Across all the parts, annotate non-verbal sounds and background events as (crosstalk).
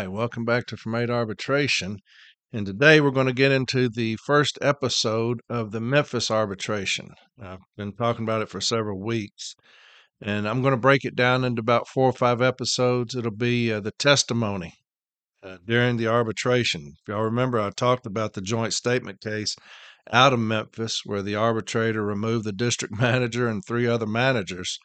right, welcome back to Eight Arbitration. And today we're going to get into the first episode of the Memphis arbitration. I've been talking about it for several weeks, and I'm going to break it down into about four or five episodes. It'll be uh, the testimony uh, during the arbitration. If y'all remember, I talked about the joint statement case out of Memphis where the arbitrator removed the district (laughs) manager and three other managers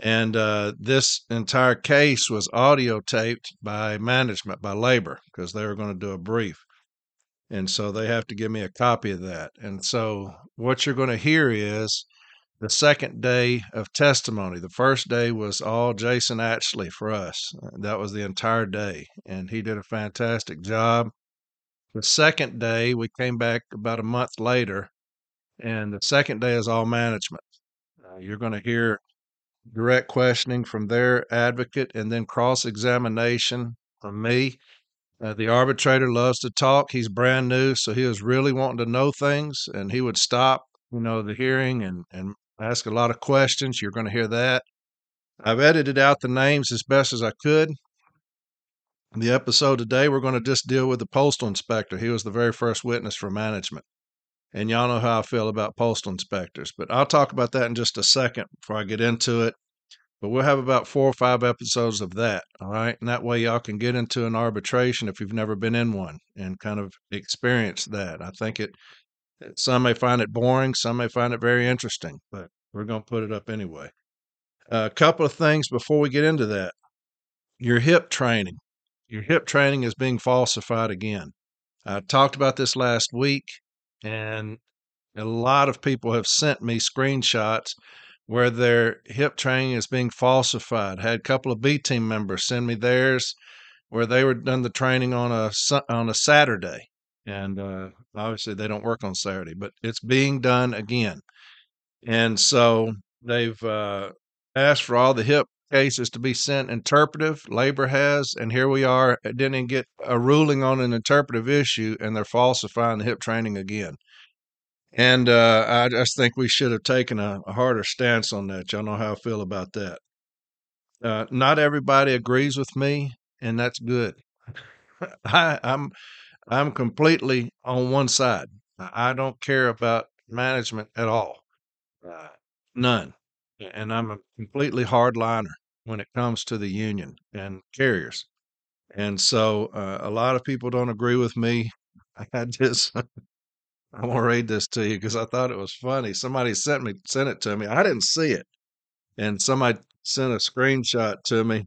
and uh, this entire case was audio taped by management, by labor, because they were going to do a brief. And so they have to give me a copy of that. And so what you're going to hear is the second day of testimony. The first day was all Jason Ashley for us. That was the entire day. And he did a fantastic job. The second day, we came back about a month later, and the second day is all management. Uh, you're going to hear direct questioning from their advocate, and then cross examination from me. Uh, the arbitrator loves to talk. He's brand new, so he was really wanting to know things, and he would stop, you know, the hearing and and ask a lot of questions. You're going to hear that. I've edited out the names as best as I could. In The episode today, we're going to just deal with the postal inspector. He was the very first witness for management. And y'all know how I feel about postal inspectors, but I'll talk about that in just a second before I get into it. But we'll have about four or five episodes of that. All right. And that way y'all can get into an arbitration if you've never been in one and kind of experience that. I think it, some may find it boring, some may find it very interesting, but we're going to put it up anyway. A couple of things before we get into that. Your hip training. Your hip training is being falsified again. I talked about this last week. And a lot of people have sent me screenshots where their hip training is being falsified. Had a couple of B team members send me theirs where they were done the training on a on a Saturday, and uh, obviously they don't work on Saturday, but it's being done again. And so they've uh, asked for all the hip cases to be sent interpretive. Labor has, and here we are. It didn't get a ruling on an interpretive issue, and they're falsifying the hip training again. And uh, I just think we should have taken a, a, harder stance on that. Y'all know how I feel about that. Uh, not everybody agrees with me, and that's good. (laughs) I, I'm I'm completely on one side. I don't care about management at all, uh, none. And I'm a completely hardliner when it comes to the union and carriers. And so uh, a lot of people don't agree with me. (laughs) I had this. (laughs) I want to read this to you because I thought it was funny. Somebody sent me sent it to me. I didn't see it, and somebody sent a screenshot to me,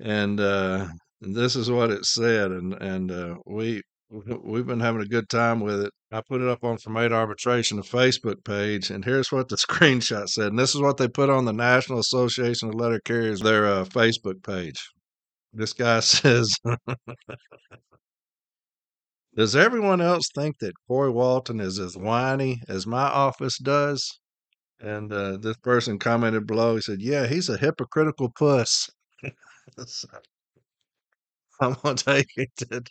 and uh, this is what it said. And and uh, we (laughs) we've been having a good time with it. I put it up on Eight Arbitration, the Facebook page, and here's what the (laughs) screenshot said. And this is what they put on the National Association of Letter Carriers, their uh, Facebook page. This guy (laughs) says, Does everyone else think that Corey Walton is as whiny as my office does? And uh, this person commented below. He said, Yeah, he's a hypocritical puss. I'm going to take it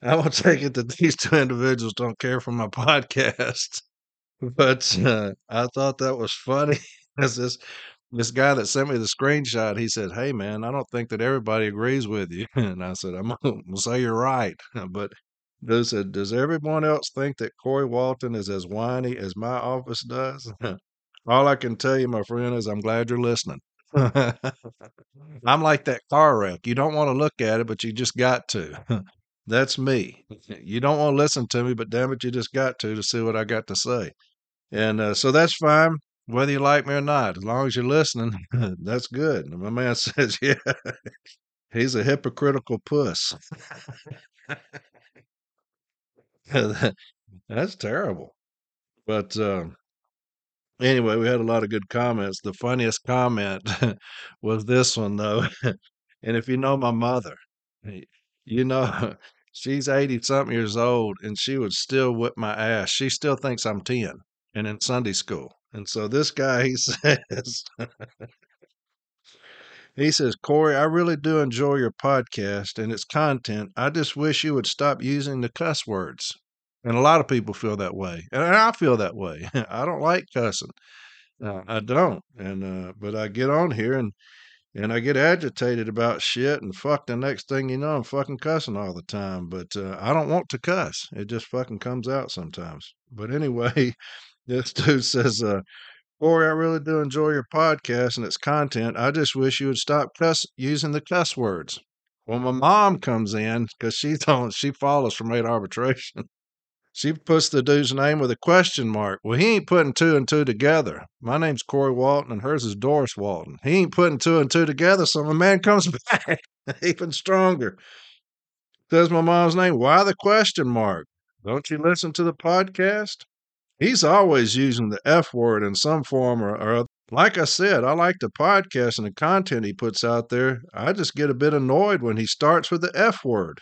(laughs) I will take it that these two individuals don't care for my (laughs) podcast. But uh, I thought that was funny. (laughs) As this this guy that sent me the screenshot, he said, "Hey man, I don't think that everybody agrees with you." And I said, "I'm gonna say you're right." But does it, does everyone else think that Corey Walton is as whiny as my office does? All I can tell you, my friend, is I'm glad you're listening. I'm like that car wreck. You don't want to look at it, but you just got to. That's me. (laughs) You don't want to listen to me, but damn it, you just got to to see what I got to say. And uh, so that's fine, whether you like me or not. As long as you're listening, (laughs) that's good. And my man (laughs) says, yeah, he's a hypocritical puss. that's terrible. But uh, anyway, we had a lot of good comments. The funniest comment was this one, though. and if you know my mother, you know, (laughs) she's 80 something years old and she would still whip my ass. She still thinks I'm 10 and in Sunday school. And so this guy, he (laughs) says, he says, Corey, I really do enjoy your podcast and its content. I just wish you would stop using the cuss words. And a lot of people feel that way. And I feel that way. (laughs) I don't like cussing. Uh, I don't. And, uh, but I get on here and, and I get agitated about shit and fuck the next thing you know I'm fucking cussing all the time. But uh, I don't want to cuss. It just fucking comes out sometimes. But anyway, (laughs) this dude says, uh, Corey, I really do enjoy your podcast and its content. I just wish you would stop cuss using the cuss words. Well, my mom comes in because she (laughs) don't she follows from eight arbitration. She puts the dude's name with a question mark. Well, he ain't putting two and two together. My name's Corey Walton and hers is Doris Walton. He ain't putting two and two together, so my man comes (laughs) back even stronger. Says my mom's name. Why the question mark? Don't you listen to the podcast? He's always using the F word in some form or, other. Like I said, I like the podcast and the content he puts out there. I just get a bit annoyed when he starts with the F word.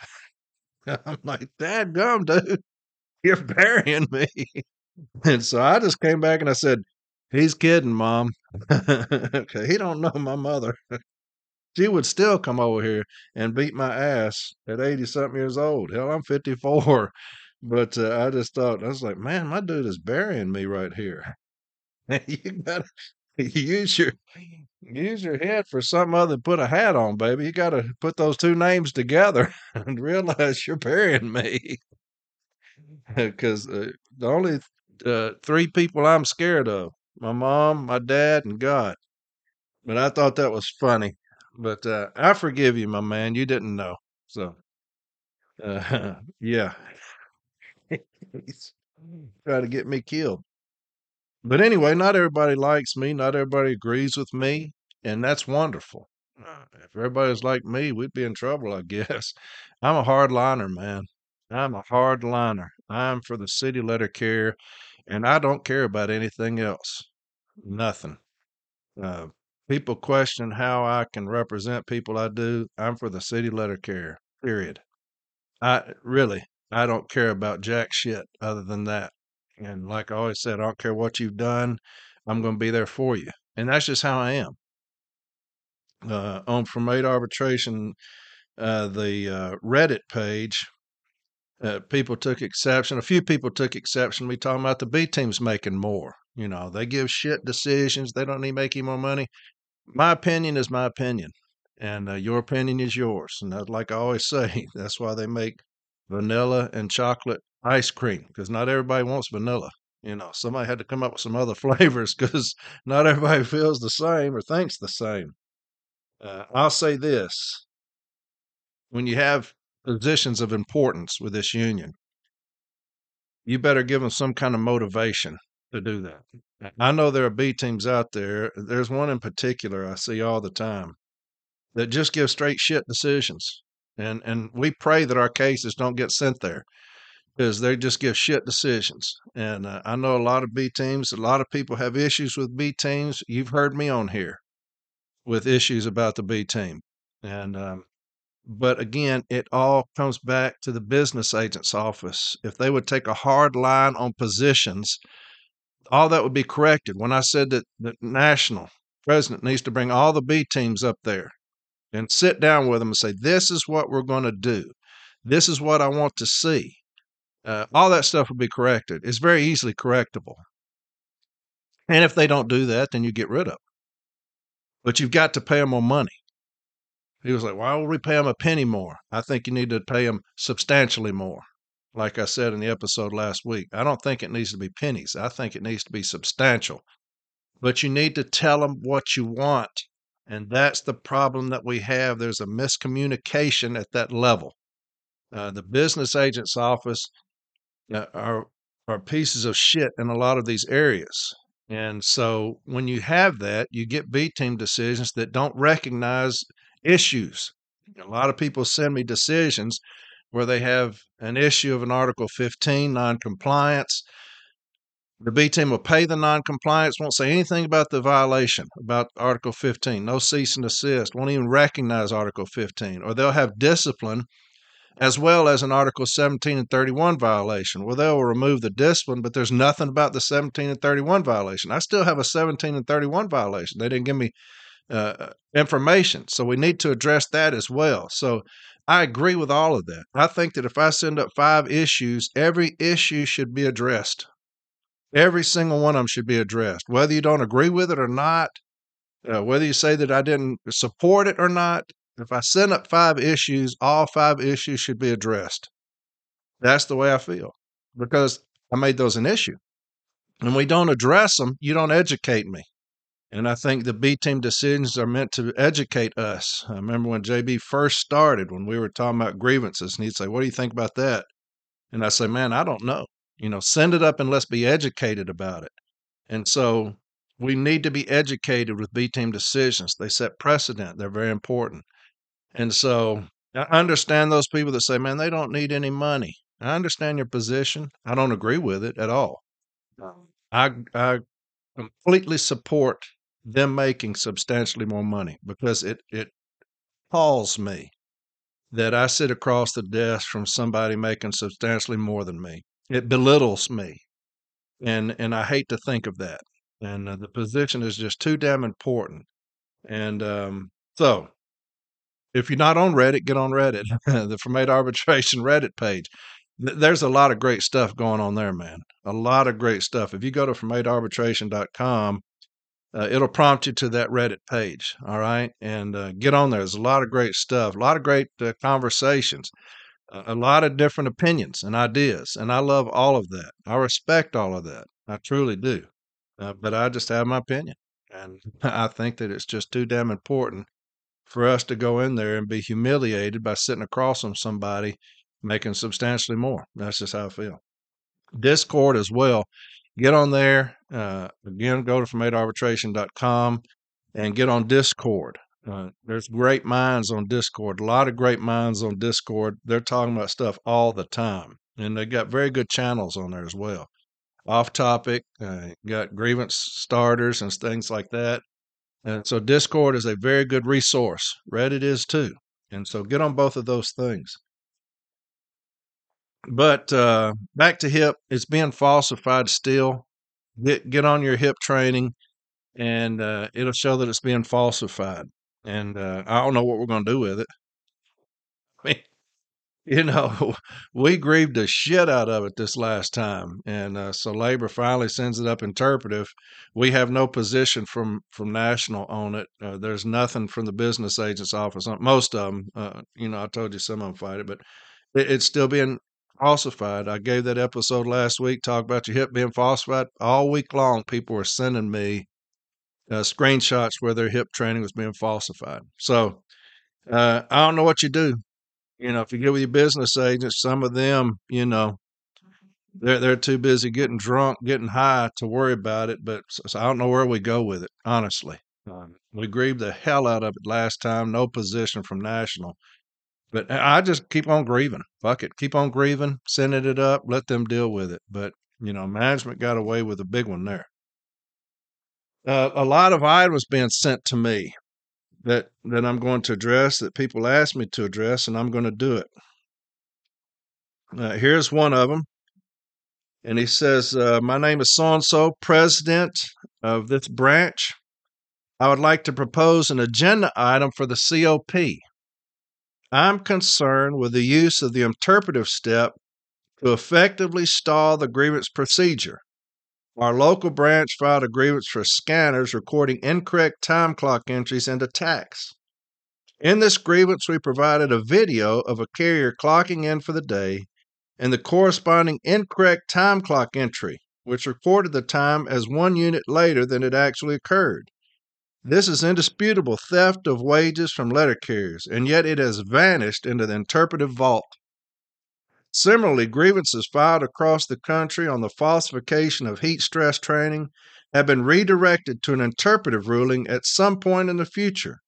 (laughs) I'm like, Dad gum, dude. You're burying me. And so I just came back and I said, He's kidding, Mom. (laughs) he don't know my mother. (laughs) she would still come over here and beat my ass at 80 something years old. Hell, I'm 54. (laughs) But uh, I just thought, I was like, man, my dude is burying me right here. you gotta use your use your head for something other than put a hat on, baby. You gotta put those two names together and realize you're burying me (laughs) because uh, the only uh, three people I'm scared of my mom, my dad, and God. But I thought that was funny. But uh, I forgive you, my man. You didn't know. So, uh, (laughs) yeah. (laughs) He's trying to get me killed. But anyway, not everybody likes me. Not everybody agrees with me. And that's wonderful. Uh, if everybody's like me, we'd be in trouble, I guess. I'm a hardliner, man. I'm a hard liner. I'm for the city letter carrier, and I don't care about anything else. Nothing. Uh, people question how I can represent people I do. I'm for the city letter carrier. Period. I really, I don't care about jack shit other than that. And like I always said, I don't care what you've done. I'm going to be there for you. And that's just how I am. Uh, on from eight arbitration, uh, the uh, Reddit page uh, people took exception. A few people took exception. We talking about the B teams making more. You know, they give shit decisions. They don't need to make any more money. My opinion is my opinion, and uh, your opinion is yours. And that's like I always (laughs) say, that's why they make vanilla and chocolate ice cream because not everybody wants vanilla. You know, somebody had to come up with some other (laughs) flavors because not everybody feels the same or thinks the same. Uh, I'll say this: when you have positions of importance with this union, you better give them some kind of motivation to do that. I know there are B teams out there. There's one in particular I see all the time that just give straight shit decisions. And and we pray that our cases don't get sent there because they just give shit decisions. And uh, I know a lot of B teams, a lot of people have issues with B teams. You've heard me on here with issues about the B team. And um, but again, it all comes back to the business agent's office. If they would take a hard line on positions, all that would be corrected. When I said that the national president needs to bring all the B teams up there and sit down with them and say, This is what we're going to do. This is what I want to see. Uh, all that stuff would be corrected. It's very easily correctable. And if they don't do that, then you get rid of them. But you've got to pay them more money. He was like, Why will we pay them a penny more? I think you need to pay them substantially more. Like I said in the episode last week, I don't think it needs to be pennies. I think it needs to be substantial. But you need to tell them what you want. And that's the problem that we have. There's a miscommunication at that level. Uh, the business agent's office uh, are, are pieces of shit in a lot of these areas. And so when you have that, you get B team decisions that don't recognize issues. A lot of people send me decisions where they have an issue of an Article 15 noncompliance. The B team will pay the noncompliance, won't say anything about the violation, about Article 15, no cease and desist, won't even recognize Article 15, or they'll have discipline as well as an Article 17 and 31 violation. Well, they'll remove the discipline, but there's nothing about the 17 and 31 violation. I still have a 17 and 31 violation. They didn't give me uh, information. So we need to address that as well. So I agree with all of that. I think that if I send up five issues, every issue should be addressed. Every single one of them should be addressed. Whether you don't agree with it or not, Uh, whether you say that I didn't support it or not, if I send up five issues, all five issues should be addressed. That's the way I feel because I made those an issue. And we don't address them, you don't educate me. And I think the B team decisions are meant to educate us. I remember when JB first started, when we were talking about grievances, and he'd say, What do you think about that? And I say, Man, I don't know. You know, send it up and let's be educated about it. And so we need to be educated with B team decisions. They set precedent, they're very important. And so I understand those people that say, Man, they don't need any money. I understand your position. I don't agree with it at all. I, I completely support them making substantially more money because it it appalls me that I sit across the desk from somebody making substantially more than me. It belittles me, and and I hate to think of that. And uh, the position is just too damn important. And um, so, if you're not on Reddit, get on Reddit, (laughs) the A Arbitration Reddit page. There's a lot of great stuff going on there, man. A lot of great stuff. If you go to fromatoarbitration.com, uh, it'll prompt you to that Reddit page. All right. And uh, get on there. There's a lot of great stuff, a lot of great uh, conversations, a lot of different opinions and ideas. And I love all of that. I respect all of that. I truly do. Uh, but I just have my opinion. And (laughs) I think that it's just too damn important for us to go in there and be humiliated by sitting across from somebody making substantially more. That's just how I feel. Discord as well get on there. Uh, again, go to fromatoarbitration.com and get on Discord. Uh, there's great minds on Discord, a lot of great minds on Discord. They're talking about stuff all the time, and they got very good channels on there as well. Off topic, uh, got grievance starters and things like that. And so Discord is a very good resource. Reddit is too. And so get on both of those things. But uh, back to hip, it's being falsified still. Get get on your hip training, and uh, it'll show that it's being falsified. And uh, I don't know what we're going to do with it. (laughs) I mean, you know, (laughs) we grieved the shit out of it this last time, and uh, so labor finally sends it up interpretive. We have no position from from national on it. Uh, there's nothing from the business agent's office most of them. Uh, you know, I told you some of them fight it, but it, it's still being falsified. I gave that episode last week, talk about your hip being falsified. All week long, people were sending me uh, screenshots where their hip training was being falsified. So uh, I don't know what you do. You know, if you get with your business agents, some of them, you know, they're they're too busy getting drunk, getting high to worry about it. But so I don't know where we go with it. Honestly, um, we grieved the hell out of it last time. No position from national. But I just keep on grieving. Fuck it. Keep on grieving, sending it up, let them deal with it. But, you know, management got away with a big one there. Uh, a lot of items being sent to me that that I'm going to address that people ask me to address, and I'm going to do it. Uh, here's one of them, and he says, uh, "My name is so and so, president of this branch. I would like to propose an agenda item for the COP. I'm concerned with the use of the interpretive step to effectively stall the grievance procedure. Our local branch filed a grievance for scanners recording incorrect time clock entries into TACS. In this grievance, we provided a video of a carrier clocking in for the day and the corresponding incorrect time clock entry, which recorded the time as one unit later than it actually occurred. This is indisputable theft of wages from letter carriers, and yet it has vanished into the interpretive vault. Similarly, grievances filed across the country on the falsification of heat stress training have been redirected to an interpretive ruling at some point in the future.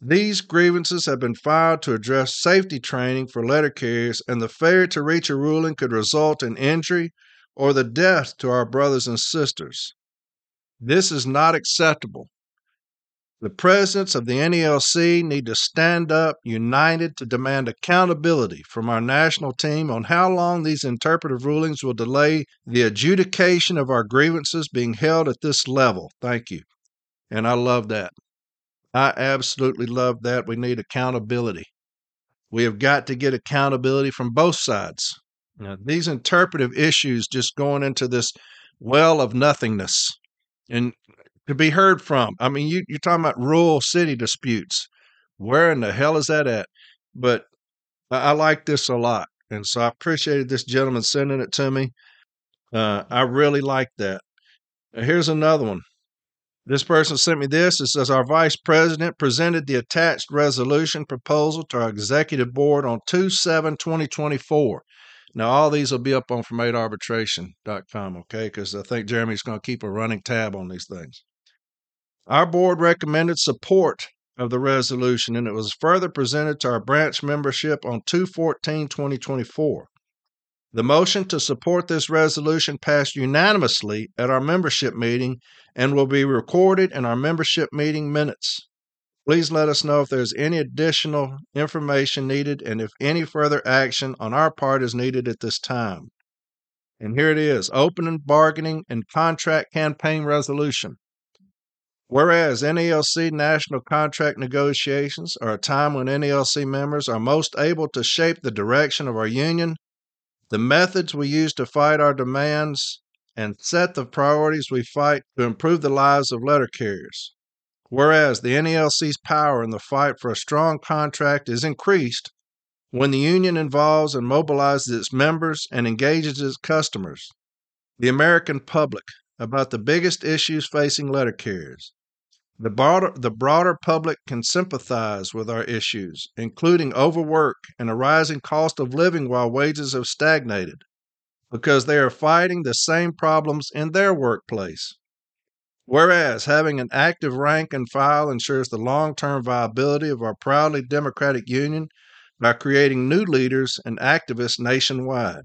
These grievances have been filed to address safety training for letter carriers, and the failure to reach a ruling could result in injury or the death to our brothers and sisters. This is not acceptable. The presidents of the NALC need to stand up united to demand accountability from our national team on how long these interpretive rulings will delay the adjudication of our grievances being held at this level. Thank you. And I love that. I absolutely love that. We need accountability. We have got to get accountability from both sides. Now, these interpretive issues just going into this well of nothingness. And to be heard from. I mean, you, you're talking about rural city disputes. Where in the hell is that at? But I, I like this a lot. And so I appreciated this gentleman sending it to me. Uh, I really like that. Here's another one. This person sent me this. It says Our vice president presented the attached resolution proposal to our executive board on 2 7 2024. Now, all these will be up on fromatoarbitration.com, okay? Because I think Jeremy's going to keep a running tab on these things. Our board recommended support of the resolution, and it was further presented to our branch membership on 2 14 2024. The motion to support this resolution passed unanimously at our membership meeting and will be recorded in our membership meeting minutes. Please let us know if there's any additional information needed and if any further action on our part is needed at this time. And here it is opening, bargaining, and contract campaign resolution. Whereas NALC national contract negotiations are a time when NALC members are most able to shape the direction of our union the methods we use to fight our demands, and set the priorities we fight to improve the lives of letter carriers. Whereas the NALC's power in the fight for a strong contract is increased when the union involves and mobilizes its members and engages its customers, the American public, about the biggest issues facing letter carriers. The broader, the broader public can sympathize with our issues, including overwork and a rising cost of living while wages have stagnated, because they are fighting the same problems in their workplace. Whereas having an active rank and file ensures the long term viability of our proudly democratic union by creating new leaders and activists nationwide.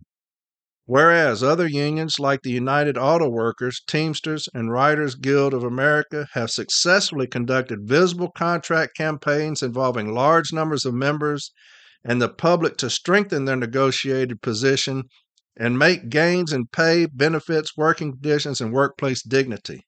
Whereas other unions like the United Auto Workers, Teamsters, and Writers Guild of America have successfully conducted visible contract campaigns involving large numbers of members and the public to strengthen their negotiated position and make gains in pay, benefits, working conditions, and workplace dignity.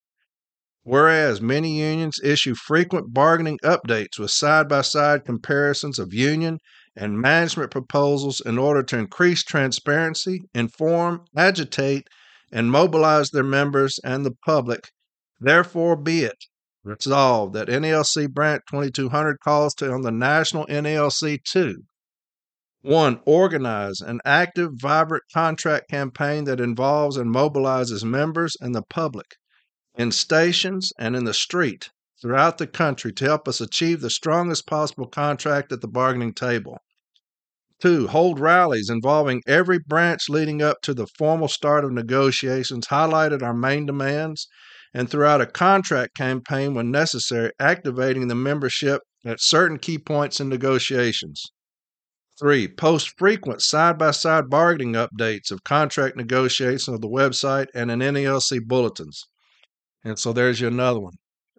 Whereas many unions issue frequent bargaining updates with side by side comparisons of union and management proposals in order to increase transparency, inform, agitate, and mobilize their members and the public. Therefore, be it resolved that NALC Branch 2200 calls to on the national NALC 2. 1. Organize an active, vibrant contract campaign that involves and mobilizes members and the public in stations and in the street throughout the country to help us achieve the strongest possible contract at the bargaining table. Two, hold rallies involving every branch leading up to the formal start of negotiations, highlighted our main demands, and throughout a contract campaign when necessary, activating the membership at certain key points in negotiations. Three, post frequent side by side bargaining updates of contract negotiations on the website and in NALC bulletins. And so there's you another one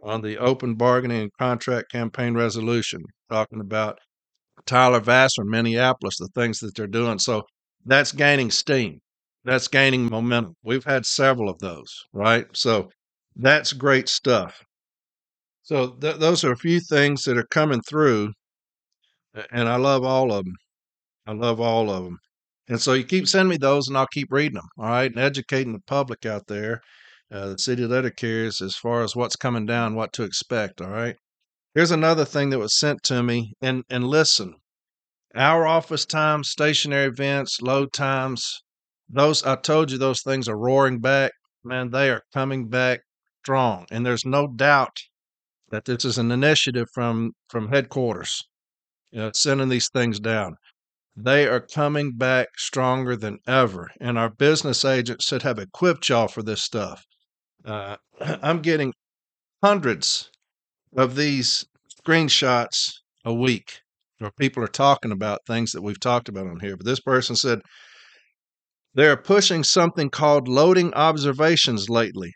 on the open bargaining and contract campaign resolution, talking about Tyler Vassar in Minneapolis, the things that they're doing. So that's gaining steam. That's gaining momentum. We've had several of those, right? So that's great stuff. So th- those are a few things that are coming through, and I love all of them. I love all of them. And so you keep sending me those, and I'll keep reading them, all right, and educating the public out there, uh, the city letter carriers, as far as what's coming down, what to expect, all right. Here's another thing that was sent to me. And and listen, our office times, stationary events, load times, those I told you those things are roaring back. Man, they are coming back strong. And there's no doubt that this is an initiative from from headquarters, you know, sending these things down. They are coming back stronger than ever. And our business agents should have equipped y'all for this stuff. Uh, (clears throat) I'm getting hundreds of these screenshots a week where people are talking about things that we've talked about on here. But this person said they're pushing something called loading observations lately.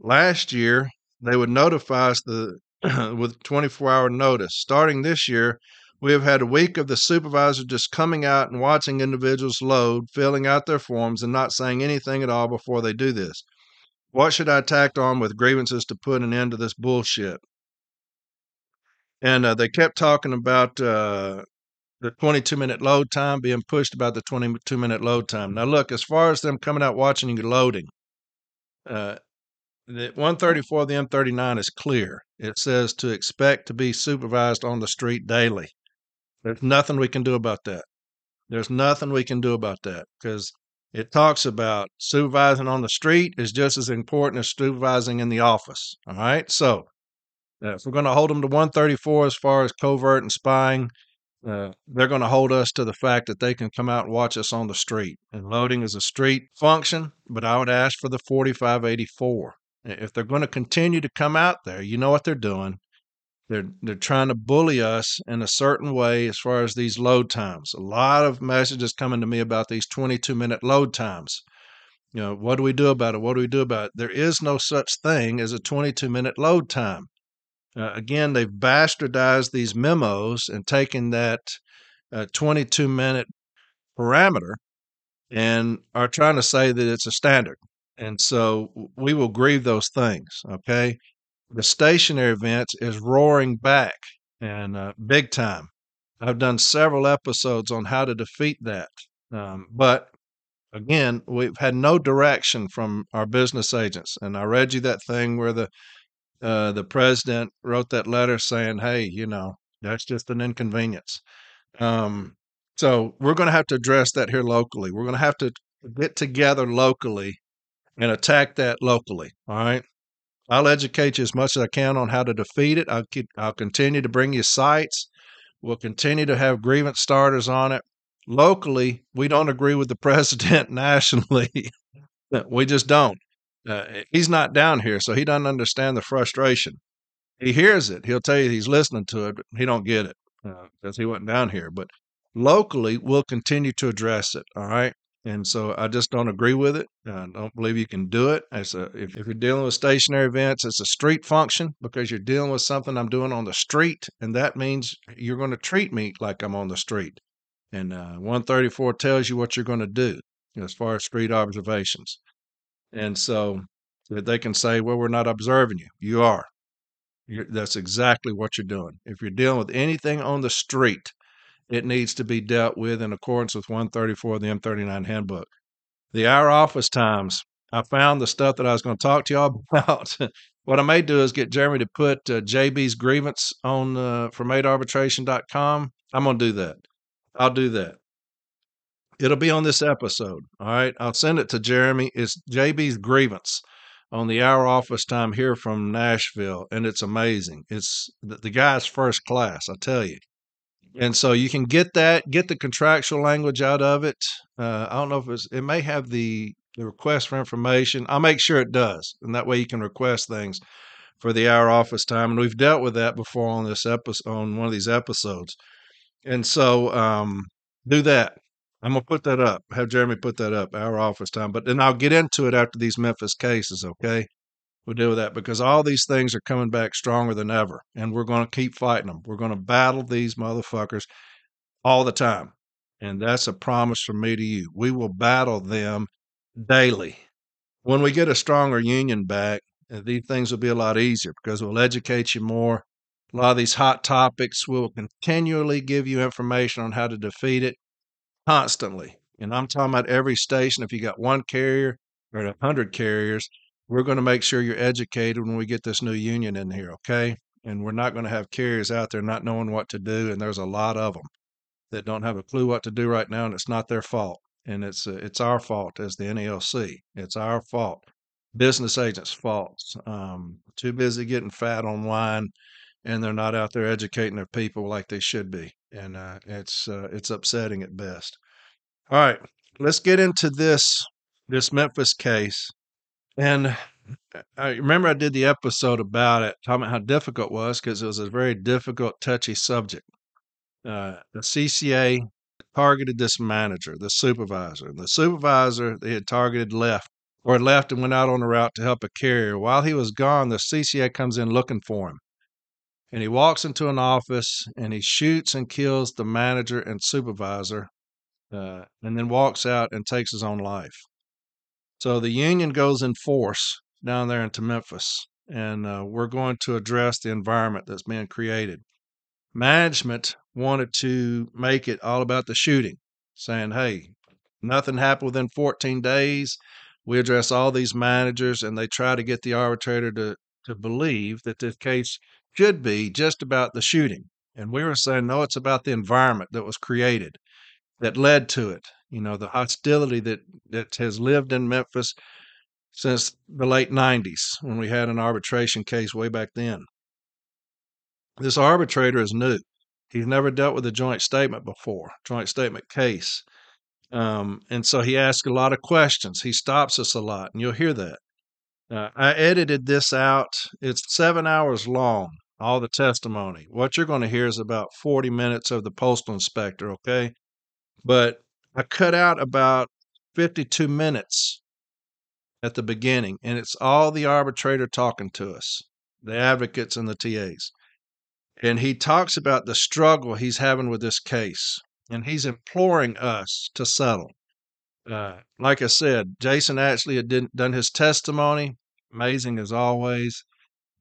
Last year, they would notify us the, (clears throat) with 24 hour notice. Starting this year, we have had a week of the supervisor just coming out and watching individuals load, filling out their forms, and not saying anything at all before they do this. What should I tack on with grievances to put an end to this bullshit? and uh, they kept talking about uh, the 22 minute load time being pushed about the 22 minute load time. Now, look, as far as them coming out watching you loading, uh, The 134 of the M39 is clear. It says to expect to be supervised on the street daily. There's nothing we can do about that. There's nothing we can do about that because it talks about supervising on the street is just as important as supervising in the office. All right. So uh, if we're going to hold them to 134 as far as covert and spying, uh, they're going to hold us to the fact that they can come out and watch us on the street. And loading is a street function, but I would ask for the 4584. If they're going to continue to come out there, you know what they're doing. They're they're trying to bully us in a certain way as far as these load times. A lot of messages coming to me about these 22 minute load times. You know, what do we do about it? What do we do about it? There is no such thing as a 22 minute load time. Uh, again, they've bastardized these memos and taken that uh, 22 minute parameter and are trying to say that it's a standard. And so we will grieve those things. Okay the stationary events is roaring back and uh, big time. I've done several episodes on how to defeat that. Um, but again, we've had no direction from our business agents. And I read you that thing where the uh, the president wrote that letter saying, "Hey, you know, that's just an inconvenience." Um, so we're going to have to address that here locally. We're going to have to get together locally and attack that locally. All right. I'll educate you as much as I can on how to defeat it. I'll keep, I'll continue to bring you sites. We'll continue to have grievance starters on it. Locally, we don't agree with the (laughs) president nationally. (laughs) we just don't. Uh, he's not down here, so he doesn't understand the frustration. He hears it. He'll tell you he's listening to it, but he don't get it because uh, he wasn't down here. But locally, we'll continue to address it. All right. And so I just don't agree with it. I don't believe you can do it. As a, if, if you're dealing with stationary events, it's a street function because you're dealing with something I'm doing on the street. And that means you're going to treat me like I'm on the street. And uh, 134 tells you what you're going to do as far as street observations. And so they can say, well, we're not observing you. You are. You're, that's exactly what you're doing. If you're dealing with anything on the street, it needs to be dealt with in accordance with 134 of the M39 handbook. The hour office times, I found the stuff that I was going to talk to y'all (laughs) about. what I may do is get Jeremy to put uh, JB's grievance on uh, from arbitration.com. I'm going to do that. I'll do that. It'll be on this episode. All right. I'll send it to Jeremy. It's JB's grievance on the hour office time here from Nashville, and it's amazing. It's the, the guy's first class, I tell you and so you can get that, get the contractual language out of it. Uh, I don't know if it's, it may have the the request for information. I'll make sure it does, and that way you can request things for the hour office time. And we've dealt with that before on this episode, on one of these episodes. And so um, do that. I'm gonna put that up. Have Jeremy put that up, our office time. But then I'll get into it after these Memphis cases. Okay we'll deal with that because all these things are coming back stronger than ever. And we're going to keep fighting them. We're going to battle these motherfuckers all the time. And that's a promise from me to you. We will battle them daily. When we get a stronger union back, uh, these things will be a lot easier because we'll educate you more. A lot of these hot topics we will continually give you information on how to defeat it constantly. And I'm talking about every station. If you got one carrier or a hundred carriers, we're going to make sure you're educated when we get this new union in here, okay? And we're not going to have carriers out there not knowing what to do, and there's a lot of them that don't have a clue what to do right now, and it's not their fault, and it's uh, it's our fault as the NALC. It's our fault, business agents' faults. Um, too busy getting fat on wine, and they're not out there educating their people like they should be, and uh, it's uh, it's upsetting at best. All right, let's get into this this Memphis case and I remember I did the episode about it, talking about how difficult it was because it was a very difficult, touchy subject. Uh, the CCA targeted this manager, the supervisor. The supervisor they had targeted left or left and went out on a route to help a carrier. While he was gone, the CCA comes in looking for him. And he walks into an office and he shoots and kills the manager and supervisor uh, and then walks out and takes his own life. So the union goes in force down there into Memphis, and uh, we're going to address the environment that's being created. Management wanted to make it all about the shooting, saying, hey, nothing happened within 14 days. we address all these managers and they try to get the arbitrator to, to believe that this case should be just about the shooting. And we were saying, no, it's about the environment that was created that led to it. You know, the hostility that, that has lived in Memphis since the late 90s when we had an arbitration case way back then. This arbitrator is new. He's never dealt with a joint statement before, joint statement case. Um, and so he asks a lot of questions. He stops us a lot, and you'll hear that. Uh, I edited this out. It's seven hours long, all the testimony. What you're going to hear is about 40 minutes of the postal inspector, okay? But I cut out about 52 minutes at the beginning, and it's all the arbitrator talking to us, the advocates and the TAs. And he talks about the struggle he's having with this case, and he's imploring us to settle. Uh, like I said, Jason Ashley had did, done his testimony, amazing as always.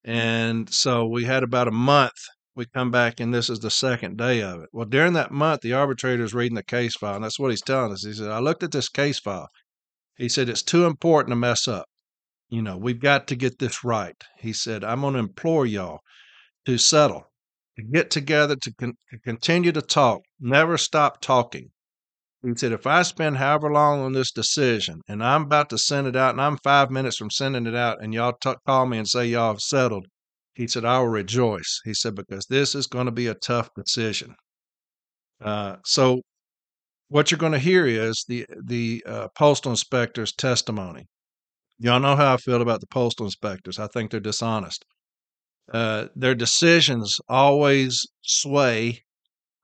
And so we had about a month. We come back, and this is the second day of it. Well, during that month, the arbitrator is reading the case file, and that's what he's telling us. He said, I looked at this case file. He said, It's too important to mess up. You know, we've got to get this right. He said, I'm going to implore y'all to settle, to get together, to, con- to continue to talk, never stop talking. He said, if I spend however long on this decision and I'm about to send it out and I'm five minutes from sending it out and y'all t- call me and say y'all have settled, he said, I will rejoice. He said, because this is going to be a tough decision. Uh, so what you're going to hear is the the uh, postal inspector's testimony. Y'all know how I feel about the postal inspectors. I think they're dishonest. Uh, their decisions always sway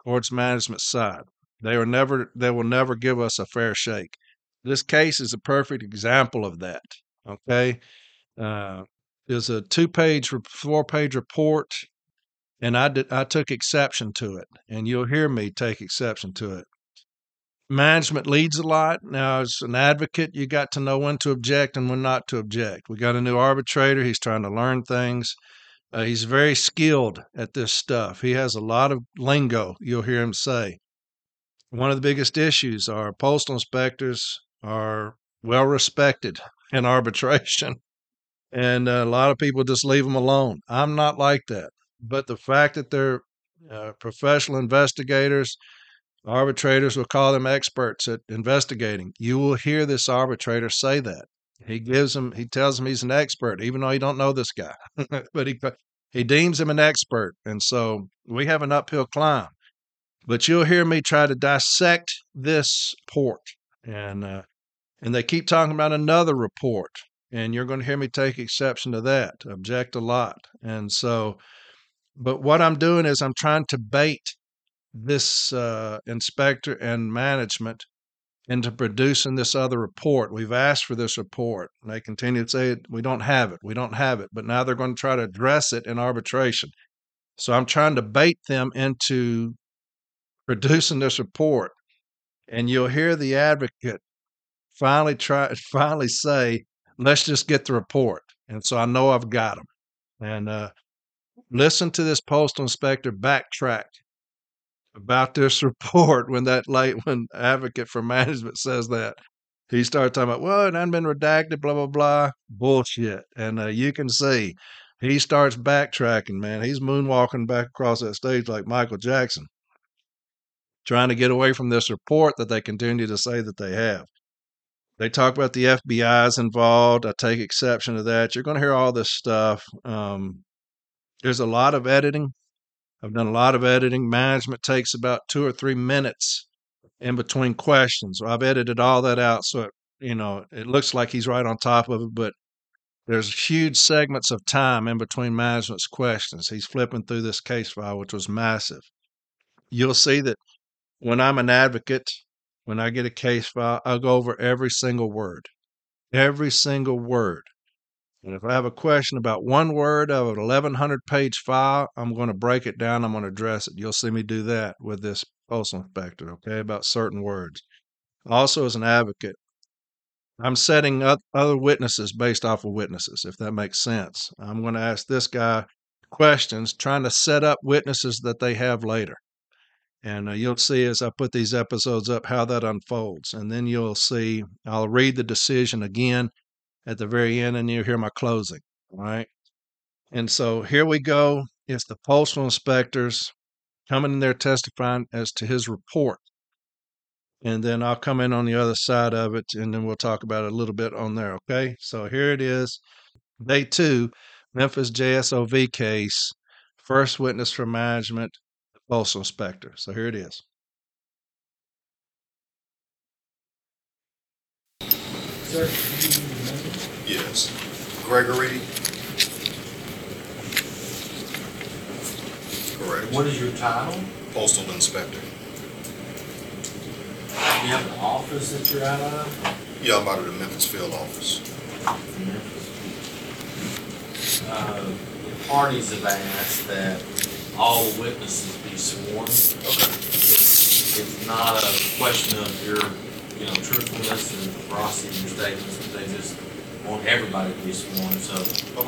towards management's side. They are never. They will never give us a fair shake. This case is a perfect example of that. Okay, uh, there's a two-page, four-page report, and I did. I took exception to it, and you'll hear me take exception to it management leads a lot. Now, as an advocate, you got to know when to object and when not to object. We got a new arbitrator. He's trying to learn things. Uh, he's very skilled at this stuff. He has a lot of lingo, you'll hear him say. One of the biggest issues are postal inspectors are well respected in (laughs) arbitration. And a lot of people just leave them alone. I'm not like that. But the fact that they're uh, professional investigators, Arbitrators will call them experts at investigating. You will hear this arbitrator say that. He gives him, he tells him he's an expert, even though he don't know this guy. (laughs) but he he deems him an expert, and so we have an uphill climb. But you'll hear me try to dissect this report, and uh, and they keep talking about another report, and you're going to hear me take exception to that, object a lot, and so. But what I'm doing is I'm trying to bait this uh, inspector and management into producing this other report. We've asked for this report. And they continue to say, we don't have it, we don't have it. But now they're going to try to address it in arbitration. So I'm trying to bait them into producing this report. And you'll hear the advocate finally try, (laughs) finally say, let's just get the report. And so I know I've got them. And uh, listen to this postal inspector backtrack about this (laughs) report when that late when advocate for management says that he started talking about well it hadn't been redacted blah blah blah bullshit and uh, you can see he starts backtracking man he's moonwalking back across that stage like michael jackson trying to get away from this report that they continue to say that they have they talk about the fbi's involved i take exception to that you're going to hear all this stuff um, there's a lot of editing I've done a lot of editing. Management takes about two or three minutes in between questions. I've edited all that out so it, you know it looks like he's right on top of it, but there's huge segments of time in between management's questions. He's flipping through this case file, which was massive. You'll see that when I'm an advocate, when I get a case file, I'll go over every single word, every single word. And if I have a question about one word of an 1100 page file, I'm going to break it down. I'm going to address it. You'll see me do that with this postal inspector, okay, about certain words. Also, as an advocate, I'm setting up other witnesses based off of witnesses, if that makes sense. I'm going to ask this guy questions, trying to set up witnesses that they have later. And uh, you'll see as I put these episodes up how that unfolds. And then you'll see, I'll read the decision again at the very end, and you'll hear my closing. All right. And so here we go. It's the postal inspectors coming in there testifying as to his report. And then I'll come in on the other side of it, and then we'll talk about it a little bit on there. Okay. So here it is. Day two, Memphis JSOV case. First witness for management, the postal inspector. So here it is. Sir, do you remember? Yes. Gregory. Correct. What is your title? Postal inspector. Do you have an office that you're out of? Yeah, I'm out of the Memphis field office. Uh, The parties have asked that all witnesses be sworn. Okay. It's not a question of your, you know, truthfulness and veracity of your statements, they just want everybody to be sworn, so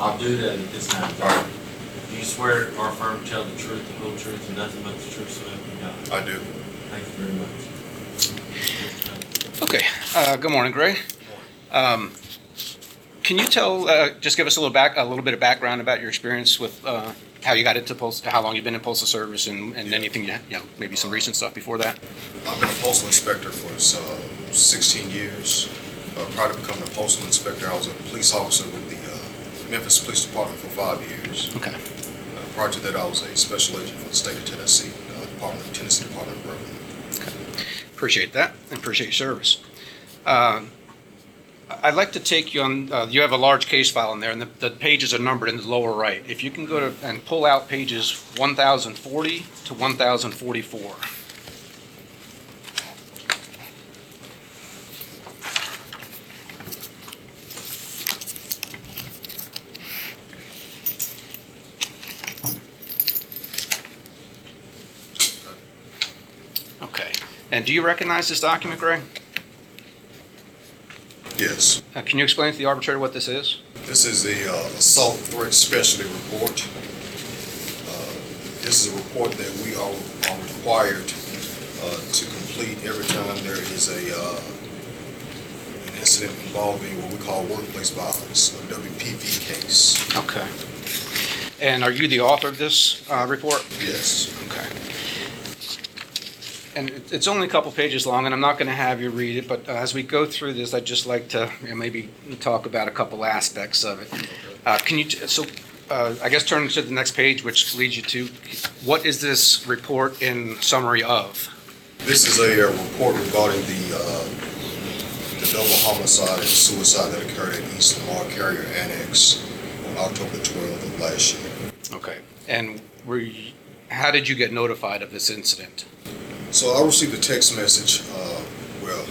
I'll do that at this time. Do you swear or affirm to tell the truth, the whole truth, and nothing but the truth, so help you God? I do. Thank you very much. Okay, uh, good morning, Gray. Um, Can you tell, uh, just give us a little back, a little bit of background about your experience with, uh, how you got into postal, how long you've been in postal service and, and anything, you you know, maybe some recent stuff before that? I've been a postal inspector for uh, 16 years. Uh, Prior to becoming a postal inspector, I was a police officer with the uh, Memphis Police Department for five years. Okay, Uh, Prior to that, I was a special agent for the state of Tennessee, uh, Department of Tennessee Department of Revenue. Okay. appreciate that and appreciate your service. Um, I'd like to take you on, uh, you have a large case file in there and the, the pages are numbered in the lower right. If you can go to, and pull out pages 1040 to 1044. Okay. And do you recognize this document, Greg? Yes. Uh, Can you explain to the arbitrator what this is? This is the uh, assault threat specialty report. Uh, This is a report that we are are required uh, to complete every time there is a, uh, an incident involving what we call workplace violence, a WPV case. Okay. And are you the author of this uh, report? Yes. Okay. And it- it's only a couple pages long, and I'm not going to have you read it, but uh, as we go through this, I'd just like to you know, maybe talk about a couple aspects of it. Uh, Can you, t- so uh, I guess turn to the next page, which leads you to, what is this report in summary of? This is a uh, report regarding the, uh, the double homicide and suicide that occurred at East Lamar Carrier Annex on October 12th of last year. Okay. And were you, how did you get notified of this incident? So I received a text message, uh, well,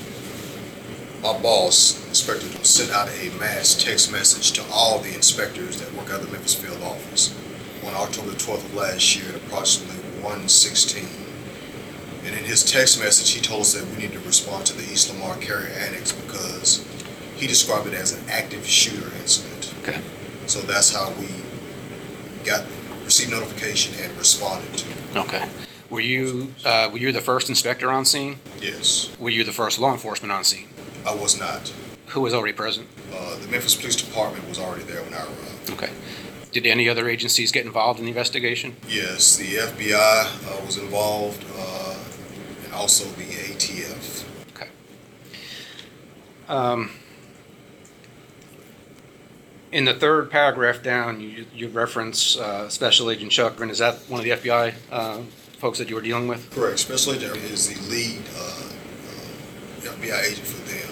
my boss, Inspector, sent out a mass text message to all the inspectors that work out of the Memphis field office on October 12th of last year at approximately 1:16. And in his text message, he told us that we need to respond to the East Lamar Carrier Annex because he described it as an active shooter incident. Okay. So that's how we got, received notification and responded to. it. Okay. Were you, uh, were you the first inspector on scene? Yes, Were you the first law enforcement on scene? I was not. Who was already present? Uh, the Memphis Police Department was already there when I arrived. Okay. Did any other agencies get involved in the investigation? Yes, the FBI uh, was involved, uh, and also the ATF. Okay. Um, in the third paragraph down, you, you reference uh, Special Agent Chuckman. Is that one of the FBI uh, folks that you were dealing with? Correct. Special Agent is the lead uh, uh, FBI agent for them.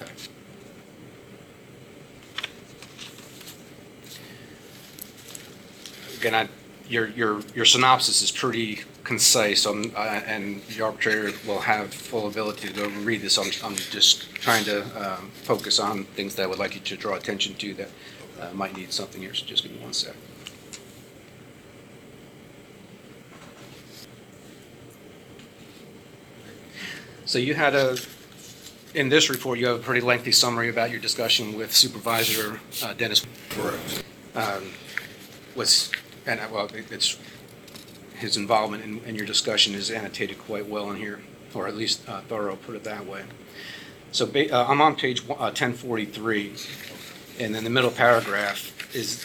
Okay. Again, I, your, your, your synopsis is pretty concise, um, uh, and the arbitrator will have full ability to go and read this. I'm, I'm just trying to, um, focus on things that I would like you to draw attention to that, uh, might need something here, so just give me one sec. So you had a, in this report, you have a pretty lengthy summary about your discussion with Supervisor uh, Dennis Correct. um, was, and, uh, well, it- it's his involvement in, in your discussion is annotated quite well in here, or at least uh, thorough, put it that way. So ba- uh, I'm on page one- uh, 1043, and then the middle paragraph is,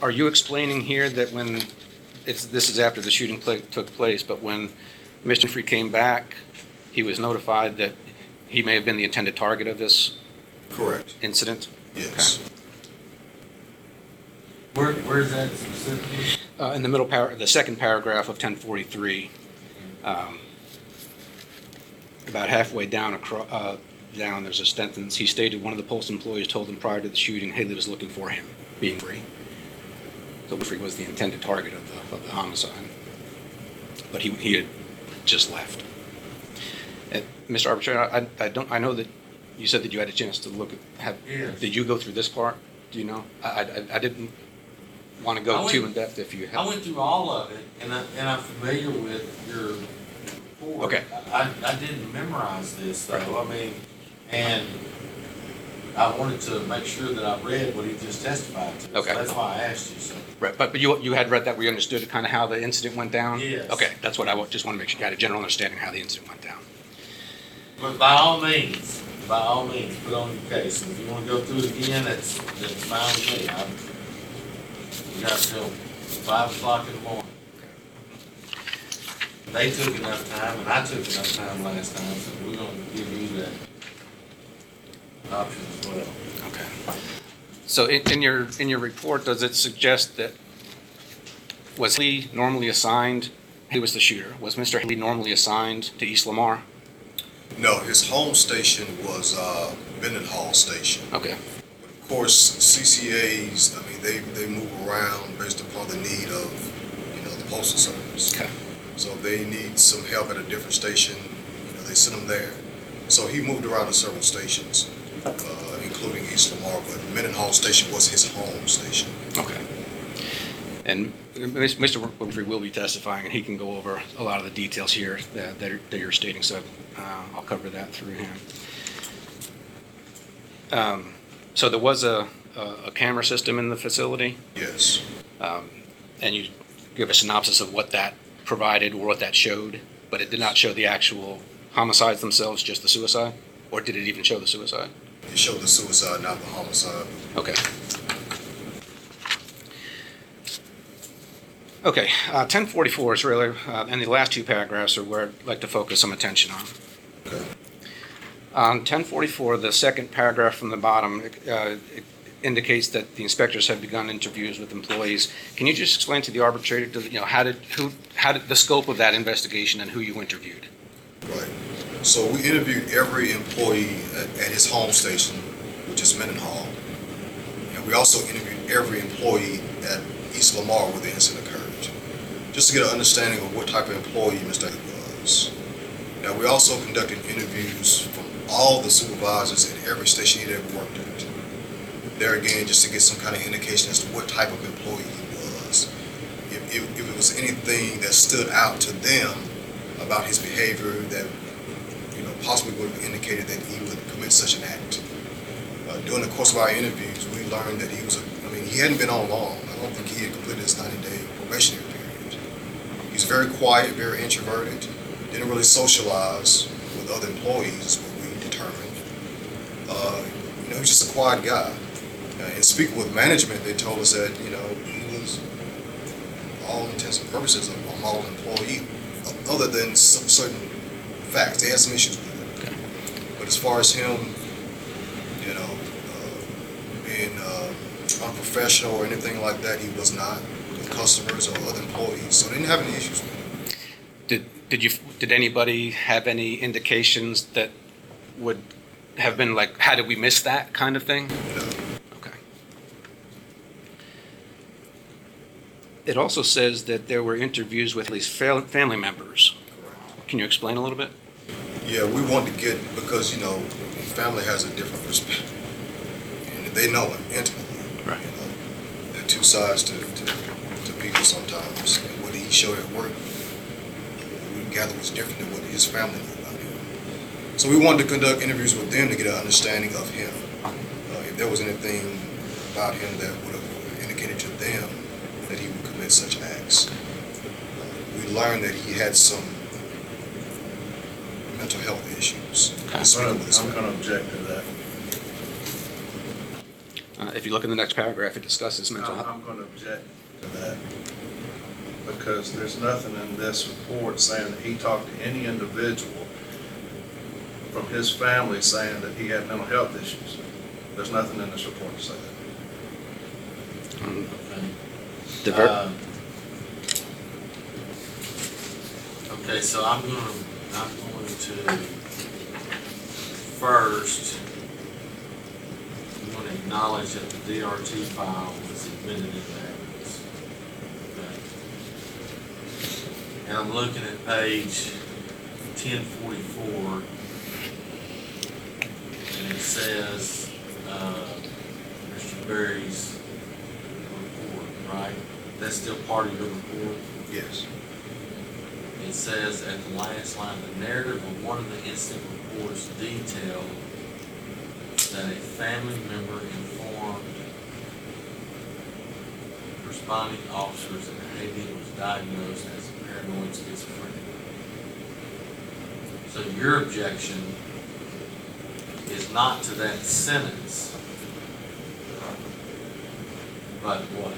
are you explaining here that when, it's, this is after the shooting pla- took place, but when Mr. Free came back, he was notified that he may have been the intended target of this Correct, incident? yes. Where, where's that specifically? Uh, in the middle par, the second paragraph of ten forty-three, um, about halfway down acro, uh, down, there's a sentence, he stated one of the post employees told him prior to the shooting Haley was looking for him, being free. So Free was the intended target of the, of the homicide. But he, he had just left. Mr. Arbitrator, I, I don't, I know that you said that you had a chance to look at, have, Yes. did you go through this part? Do you know? I, I, I didn't want to I go went- too in-depth if you I went through all of it, and I, and I'm familiar with your report. Okay. I, I didn't memorize this, though, I mean, and I wanted to make sure that I read what he just testified to. So Okay. That's why I asked you, so. Right, but, but you, you had read that, we understood kind of how the incident went down? Yes. Okay, that's what I wa- just want to make sure you had a general understanding how the incident went down. But by all means, by all means, put on your case, and if you wanna go through it again, that's, that's fine with me, I'm, we got till five o'clock in the morning. They took enough time, and I took enough time last time, so we're gonna give you that option as well. Okay. So in, in your, in your report, does it suggest that, was Lee normally assigned, he was the shooter, was Mr. Haley normally assigned to East Lamar? No, his home station was, uh, Hall Station. Okay, Of course, CCAs, I mean, they, they move around based upon the need of, you know, the postal service. okay, So if they need some help at a different station, you know, they send them there. So he moved around to several stations, uh, including East Lamar, but Mendenhall Station was his home station. okay. And Mr. Winfrey will be testifying, and he can go over a lot of the details here that, that are- that you're stating, so uh, I'll cover that through him. Um, So there was a, a a camera system in the facility? Yes. Um, And you give a synopsis of what that provided or what that showed, but it did not show the actual homicides themselves, just the suicide? Or did it even show the suicide? It showed the suicide, not the homicide. Okay. Okay, uh, 1044 is really, uh, and the last two paragraphs are where I'd like to focus some attention on. Okay. On 1044, the second paragraph from the bottom uh, it indicates that the inspectors have begun interviews with employees. Can you just explain to the arbitrator, you know, how did, who, how did, the scope of that investigation and who you interviewed? Right. So we interviewed every employee at, at his home station, which is Mendenhall. And we also interviewed every employee at East Lamar where the incident occurred, just to get an understanding of what type of employee Mr. Haley was. Now, we also conducted interviews from all the supervisors at every station he'd ever worked at. There again, just to get some kind of indication as to what type of employee he was. If, if, if it was anything that stood out to them about his behavior that, you know, possibly would have indicated that he would commit such an act. Uh, during the course of our interviews, we learned that he was, a, I mean, he hadn't been on long. I don't think he had completed his 90-day probationary. He was very quiet, very introverted, didn't really socialize with other employees, is what we determined. Uh, you know, he was just a quiet guy. Uh, and speaking with management, they told us that, you know, he was, all intents and purposes, a, a model employee, other than some certain facts. They had some issues with it. But as far as him, you know, uh, being uh, unprofessional or anything like that, he was not customers or other employees. So they didn't have any issues with him. Did, did you, did anybody have any indications that would have been like, how did we miss that kind of thing? Okay. It also says that there were interviews with at least fam- family members. Can you explain a little bit? Yeah, we want to get because you know, family has a different perspective, and they know it intimately. Right. You know, there are two sides to, to, to people sometimes. And what he showed at work, we gather was different than what his family knew about him. So we wanted to conduct interviews with them to get an understanding of him. Uh, if there was anything about him that would have indicated to them that he would commit such acts. Uh, we learned that he had some mental health issues. Okay. I'm gonna, I'm family. gonna object to that. Uh, If you look in the next paragraph, it discusses mental health. I'm gonna object to that. Because there's nothing in this report saying that he talked to any individual from his family saying that he had mental health issues. There's nothing in this report to say that. Okay. Divert, Um, Okay, so I'm gonna, I'm going to first, I'm gonna acknowledge that the DRT file was admitted into evidence. Okay. And I'm looking at page ten forty-four. And it says, uh, Mr. Berry's report, right? That's still part of your report? Yes. It says at the last line, the narrative of one of the incident reports detailed that a family member informed responding officers that Haley was diagnosed as paranoid schizophrenic. So your objection is not to that sentence, but what?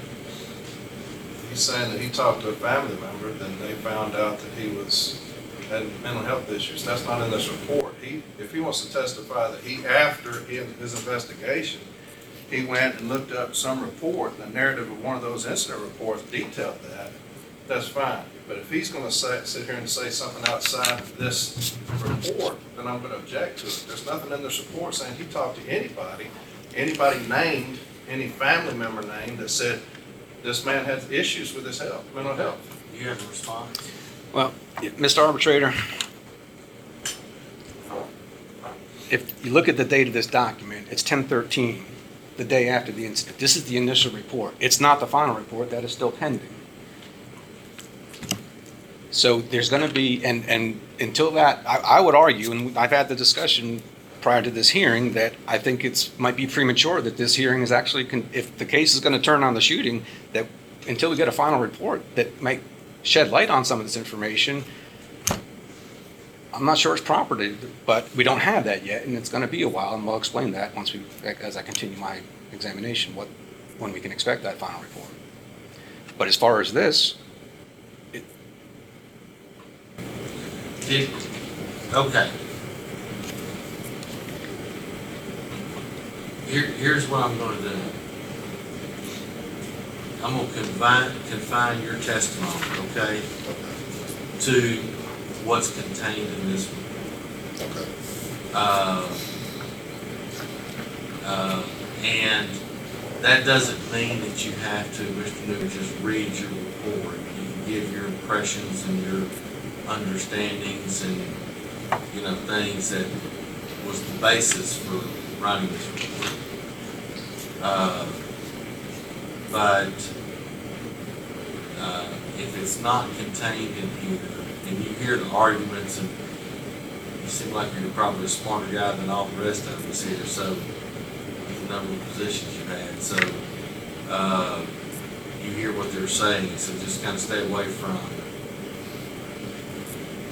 He's saying that he talked to a family member, then they found out that he was, had mental health issues. That's not in this report. He, if he wants to testify that he, after his investigation, he went and looked up some report, the narrative of one of those incident reports detailed that, that's fine. But if he's gonna say, sit here and say something outside of this report, then I'm gonna object to it. There's nothing in this report saying he talked to anybody, anybody named, any family member named that said, this man had issues with his health, mental health. You have a response? well, Mr. Arbitrator, if you look at the date of this document, it's ten thirteen, the day after the incident. This is the initial report. It's not the final report, that is still pending. So there's gonna be, and, and until that, I, I would argue, and I've had the discussion prior to this hearing, that I think it's, might be premature that this hearing is actually, con- if the case is gonna turn on the shooting, that until we get a final report that might shed light on some of this information, I'm not sure it's proper to, but we don't have that yet, and it's gonna be a while, and we'll explain that once we, as I continue my examination, what, when we can expect that final report. But as far as this, Did, okay. Here, here's what I'm gonna do. I'm gonna confine, confine your testimony, okay, to what's contained in this report. Okay. Uh, uh, and that doesn't mean that you have to, Mr. Newman, just read your report. You can give your impressions and your understandings and, you know, things that was the basis for writing this report. Uh, but, uh, if it's not contained in here, and you hear the arguments and you seem like you're probably a smarter guy than all the rest of us here, so, with the number of positions you've had, so, uh, you hear what they're saying, so just kind of stay away from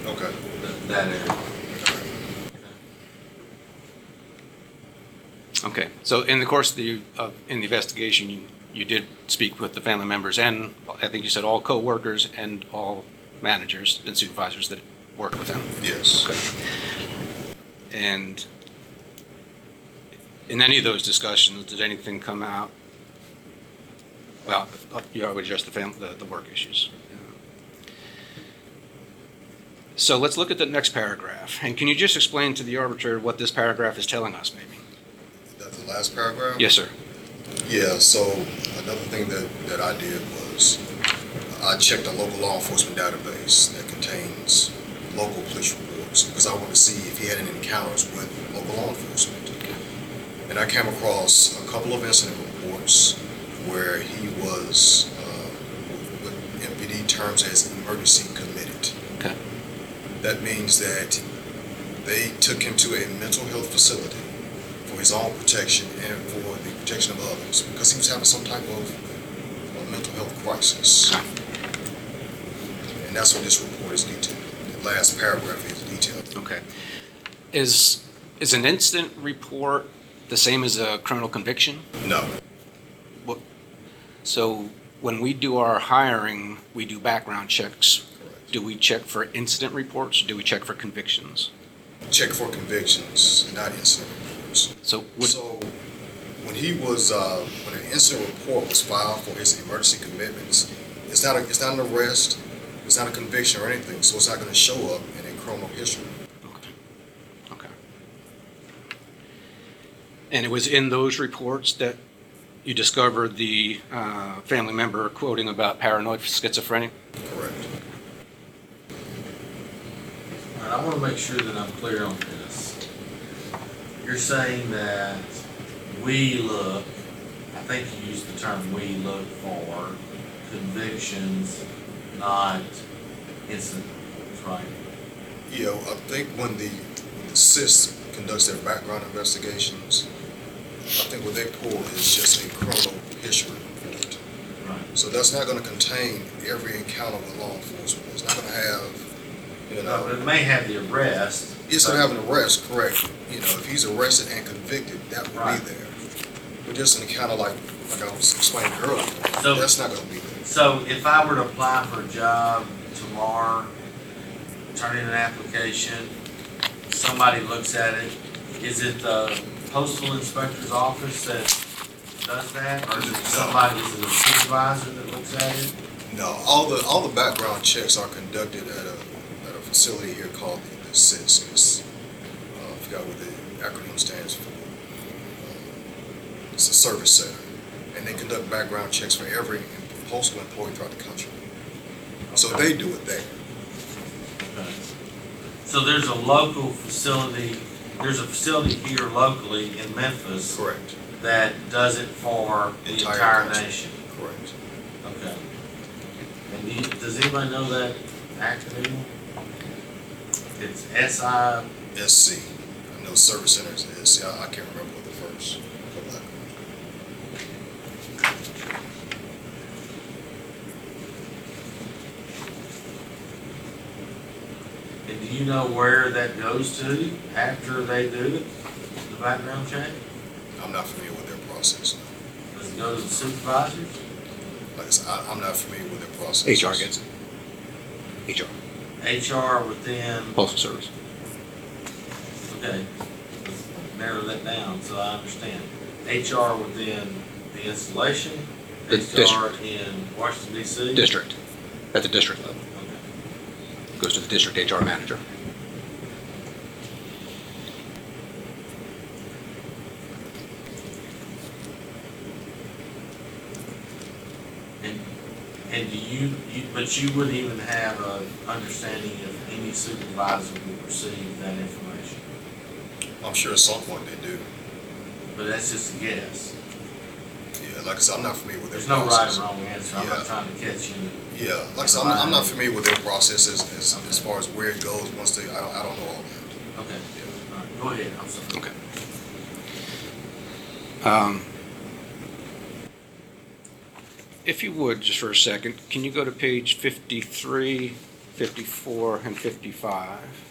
Okay. th- that area. Okay, so in the course of the, of, in the investigation, you, you did speak with the family members and I think you said all co-workers and all managers and supervisors that work with them. Yes. And in any of those discussions, did anything come out? Well, you already addressed the fam, the, the work issues. So let's look at the next paragraph. And can you just explain to the arbitrator what this paragraph is telling us, maybe? That's the last paragraph? Yes, sir. Yeah, so another thing that, that I did was I checked a local law enforcement database that contains local police reports because I wanted to see if he had any encounters with local law enforcement. And I came across a couple of incident reports where he was, uh, what MPD terms as emergency. That means that they took him to a mental health facility for his own protection and for the protection of others because he was having some type of, of mental health crisis. And that's what this report is detailed. The last paragraph is detailed. Okay. Is, is an incident report the same as a criminal conviction? No, So when we do our hiring, we do background checks. Do we check for incident reports or do we check for convictions? Check for convictions, not incident reports. So would, So, when he was, uh, when an incident report was filed for his emergency commitments, it's not a, it's not an arrest, it's not a conviction or anything, so it's not gonna show up in a criminal history. okay. Okay. And it was in those reports that you discovered the uh, family member quoting about paranoid schizophrenia? Correct. Right, I want to make sure that I'm clear on this. You're saying that we look, I think you used the term we look for convictions, not incident, right? You know, I think when the, when the CIS conducts their background investigations, I think what they pull is just a criminal history report. Right. So that's not gonna contain every encounter with law enforcement. It's not gonna have, you No, know, but it may have the arrest. it's but- gonna have an arrest, correct. You know, if he's arrested and convicted, that would Right. be there. But just an encounter like, like I was explaining earlier, So- that's not gonna be there. So if I were to apply for a job tomorrow, turn in an application, somebody looks at it, is it the postal inspector's office that does that? Or is it somebody, is it a supervisor that looks at it? No, all the, all the background checks are conducted at a facility here called the the CIS. Uh, I forgot what the acronym stands for. It's a service center, and they conduct background checks for every postal employee throughout the country. So they do it there. Okay. So there's a local facility, there's a facility here locally in Memphis Correct, that does it for the Entire entire country. nation? correct. Okay. And do you, does anybody know that acronym? It's S I, SC, I know service centers is SC, I I can't remember what the first. couple acronyms. and do you know where that goes to after they do it, the background check? I'm not familiar with their process. no. Does it go to the supervisors? Like I said, I, I'm not familiar with their process. HR gets it. HR, HR within, Postal Service. okay, narrow that down so I understand. HR within the installation, The HR in Washington DC? District, at the district level. Okay. Goes to the district HR manager. And, and do you, you, but you wouldn't even have a understanding if any supervisor would receive that information? I'm sure at some point they do. But that's just a guess. Yeah, like I said, I'm not familiar with their There's no right process. or wrong answer. I'm not Yeah. trying to catch you. Yeah, like I said, I'm not, I'm not familiar with their process as, as, as far as where it goes once they, I don't, I don't know all that. Okay, Yeah. all right, go ahead, I'm sorry. Okay. Um, If you would, just for a second, can you go to page 53, 54, and 55?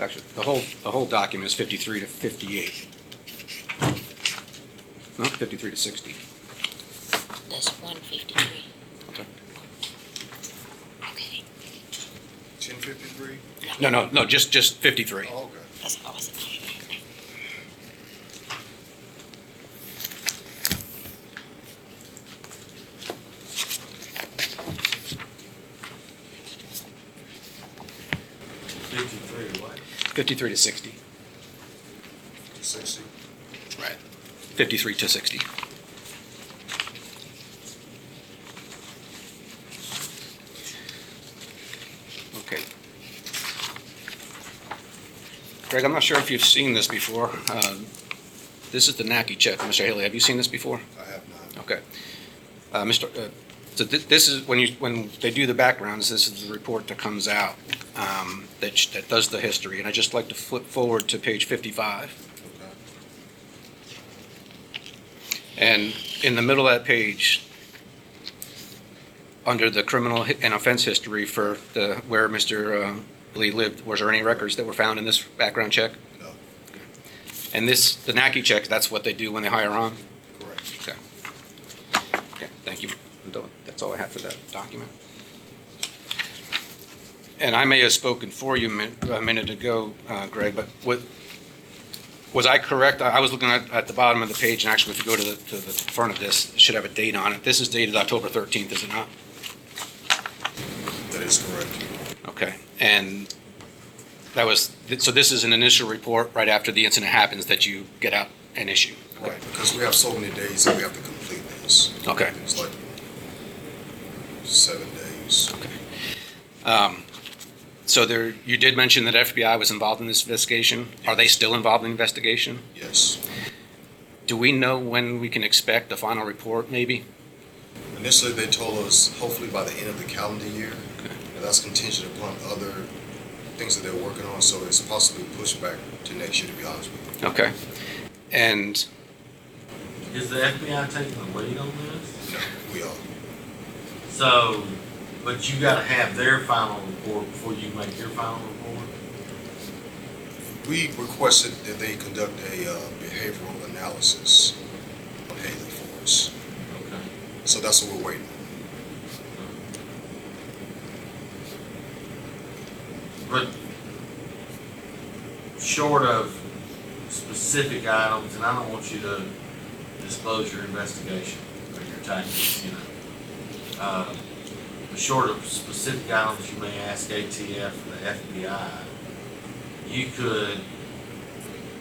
Actually, the whole, the whole document is 53 to 58. No, 53 to 60. That's one fifty-three. Okay. Okay, Ten fifty-three? No, no, no, just, just 53. Oh, okay. 53 to 60. Sixty. Right. 53 to 60. Okay. Greg, I'm not sure if you've seen this before. Um, This is the NACI check. Mr. Haley, have you seen this before? I have not. Okay. Uh, Mr., uh, so thi- this is, when you, when they do the backgrounds, this is the report that comes out um, that, sh- that does the history. And I'd just like to flip forward to page 55. Okay. And in the middle of that page, under the criminal hi- and offense history for the, where Mr. uh, Lee lived, was there any records that were found in this background check? No. And this, the NACI check, that's what they do when they hire on? Correct. Okay. Okay, thank you. That's all I have for that document. And I may have spoken for you a min- a minute ago, uh, Greg, but what, was I correct? I I was looking at, at the bottom of the page, and actually, if you go to the, to the front of this, it should have a date on it. This is dated October 13th, is it not? That is correct. Okay, and that was, so this is an initial report right after the incident happens that you get out and issue? Right, because we have so many days that we have to complete this. Okay. It's like seven days. Okay. Um, So there, you did mention that FBI was involved in this investigation. Are they still involved in the investigation? Yes. Do we know when we can expect the final report, maybe? Initially, they told us hopefully by the end of the calendar year. Okay. And that's contingent upon other things that they're working on, so it's possibly pushed back to next year, to be honest with you. Okay. And, Is the FBI taking the lead on this? No, we are. So, but you gotta have their final report before you make your final report? We requested that they conduct a uh, behavioral analysis on Haley for us. Okay. So that's what we're waiting on. But short of specific items, and I don't want you to disclose your investigation or your tactics, you know. Uh, But short of specific items you may ask ATF or the FBI, you could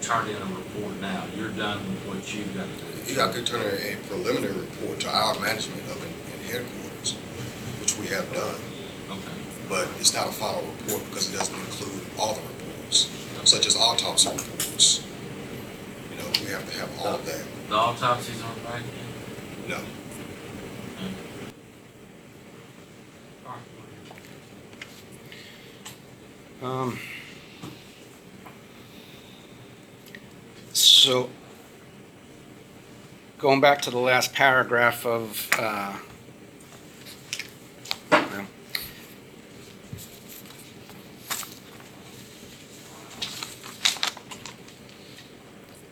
turn in a report now. You're done with what you've got to do. I could turn in a preliminary report to our management up in, in headquarters, which we have done, Okay. but it's not a final report because it doesn't include all the reports, such as autopsy reports. You know, we have to have all of that. The autopsies aren't back yet? No, um, so, going back to the last paragraph of, uh,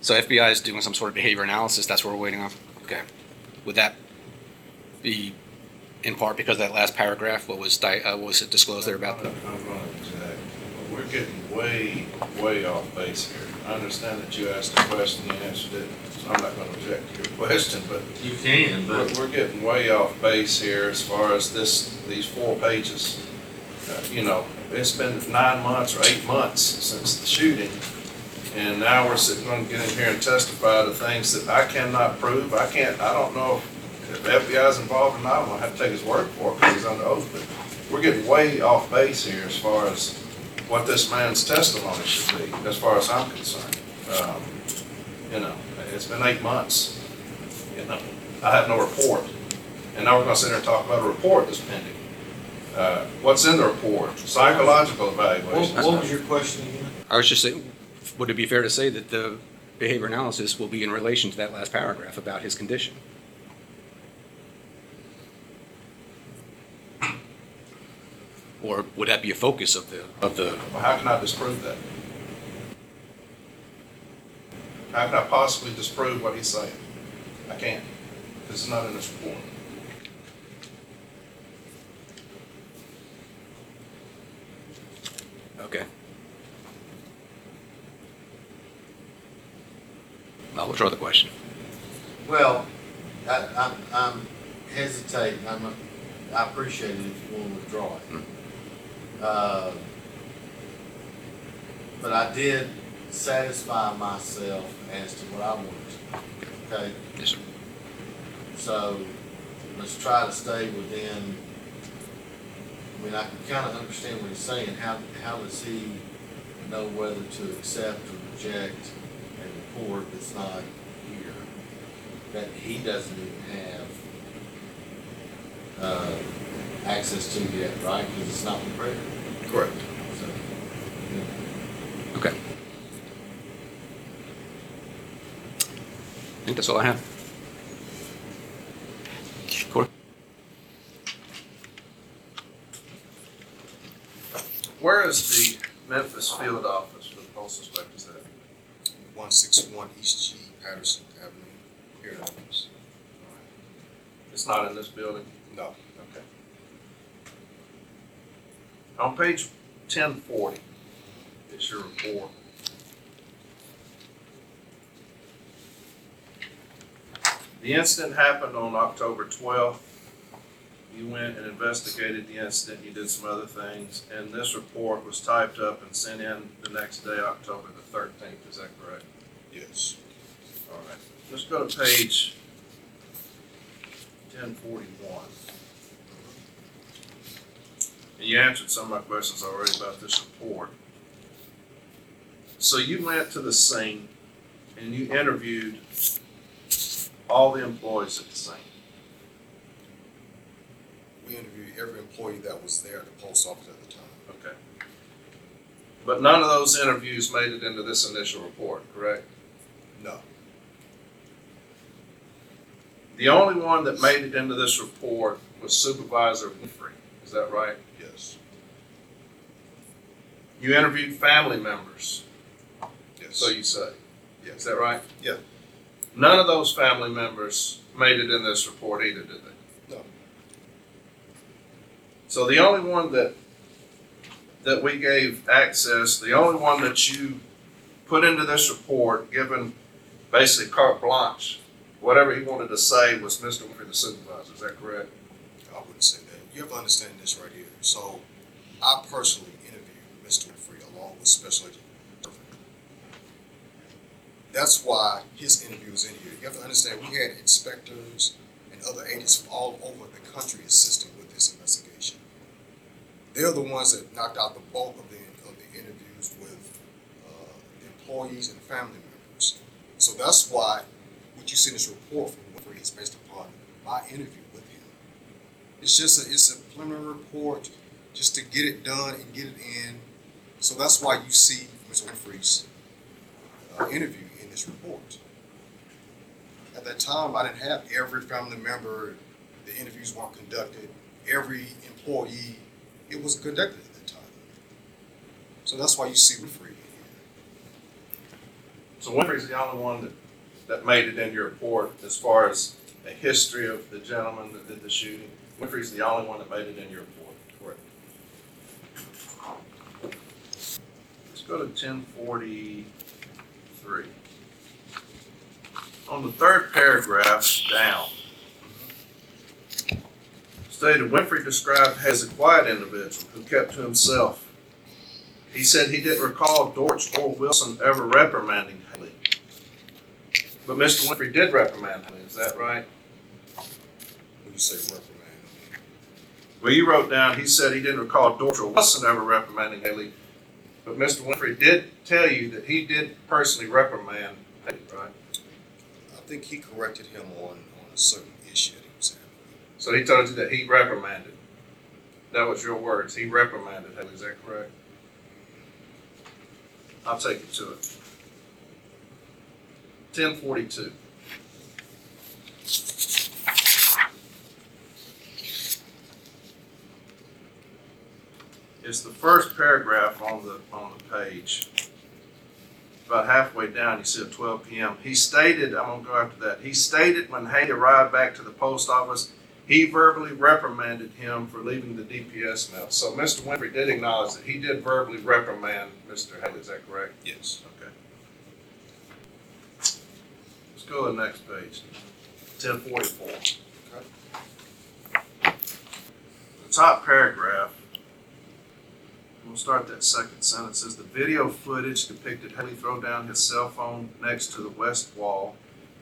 So FBI is doing some sort of behavior analysis, that's what we're waiting on? Okay. Would that be in part because that last paragraph, what was, di- uh, what was it disclosed there about the? I'm gonna object. We're getting way, way off base here. I understand that you asked a question, you answered it, so I'm not gonna object to your (laughs) question, but You can, we're, but we're getting way off base here as far as this, these four pages. Uh, You know, it's been nine months or eight months since the shooting, and now we're sitting, gonna get in here and testify to things that I cannot prove. I can't, I don't know if the FBI's involved or not, I'm gonna have to take his word for it because he's under oath, but we're getting way off base here as far as what this man's testimony should be, as far as I'm concerned. Um, You know, it's been eight months, you know, I have no report. And now we're gonna sit here and talk about a report that's pending. Uh, What's in the report? Psychological what, evaluation. what was your question again? I was just saying, would it be fair to say that the behavior analysis will be in relation to that last paragraph about his condition? Or would that be a focus of the, of the, Well, how can I disprove that? How can I possibly disprove what he's saying? I can't, because it's not in this report. okay. I'll withdraw the question. Well, I, I'm, I'm hesitating, I'm, I appreciate it if you want to withdraw it. Hmm. Uh, But I did satisfy myself as to what I wanted to, okay? Yes, sir. So, let's try to stay within, I mean, I can kind of understand what he's saying, how, how does he know whether to accept or reject a report that's not here? That he doesn't even have, uh, access to yet, right? Because it's not prepared. Correct. So, yeah. Okay. I think that's all I have. Where is the Memphis field office for the postal inspectors? One six one East G Patterson Avenue, here in Memphis. It's not in this building? No. On page ten forty, it's your report. The incident happened on October twelfth. You went and investigated the incident, you did some other things, and this report was typed up and sent in the next day, October the thirteenth, is that correct? yes. All right, let's go to page ten forty-one. And you answered some of my questions already about this report. So you went to the scene and you interviewed all the employees at the scene. We interviewed every employee that was there at the post office at the time. Okay. But none of those interviews made it into this initial report, correct? No, The only one that made it into this report was Supervisor Winfrey, is that right? Yes, You interviewed family members, yes. so you say. Yes. Is that right? Yeah. None of those family members made it in this report either, did they? No. So the only one that, that we gave access, the only one that you put into this report, given basically carte blanche, whatever he wanted to say was Mr. Winfrey, the supervisor, is that correct? I wouldn't say that. You have to understand this right here. So, I personally interviewed Mr. Winfrey along with Special Agent. That's why his interview is in here. You have to understand, we had inspectors and other agents from all over the country assisting with this investigation. They're the ones that knocked out the bulk of the, of the interviews with, uh, employees and family members. So that's why what you see in this report from Winfrey is based upon my interview. It's just a, it's a preliminary report just to get it done and get it in. So that's why you see Mr. Winfrey's uh, interview in this report. At that time, I didn't have every family member, the interviews weren't conducted, every employee, it was conducted at that time. So that's why you see Winfrey in here. So Winfrey's the only one that, that made it in your report as far as a history of the gentleman that did the shooting. Winfrey's the only one that made it in your report, correct? Let's go to ten forty-three. On the third paragraph down, stated Winfrey described as a quiet individual who kept to himself. He said he didn't recall Dortch or Wilson ever reprimanding Haley. But Mr. Winfrey did reprimand Haley, is that right? When you say reprimand, well, you wrote down, he said he didn't recall Dortch or Wilson ever reprimanding Haley, but Mr. Winfrey did tell you that he did personally reprimand Haley, right? I think he corrected him on, on a certain issue that he was having. So he told you that he reprimanded. That was your words. He reprimanded Haley, is that correct? I'll take you to it. 1042. It's the first paragraph on the, on the page. About halfway down, you see at twelve PM. He stated, I'm gonna go after that, he stated when Hay arrived back to the post office, he verbally reprimanded him for leaving the DPS mail. So Mr. Winfrey did acknowledge that he did verbally reprimand Mr. Haley, is that correct? Yes. Okay. Let's go to the next page, ten forty-four. The top paragraph, we'll start that second sentence, says the video footage depicted Haley throw down his cell phone next to the west wall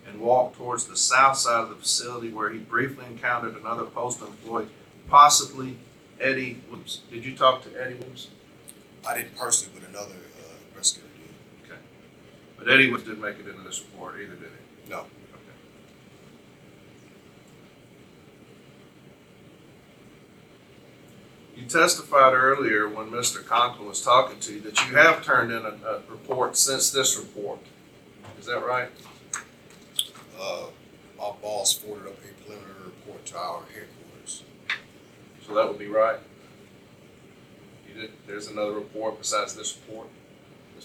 and walk towards the south side of the facility where he briefly encountered another postal employee, possibly Eddie Williams. Did you talk to Eddie Williams? I didn't personally, but another uh, investigator did. Okay. But Eddie Williams didn't make it into this report either, did he? No. You testified earlier when Mr. Conklin was talking to you that you have turned in a, a report since this report. Is that right? Uh, my boss forwarded up a preliminary report to our headquarters. So that would be right? You did, there's another report besides this report?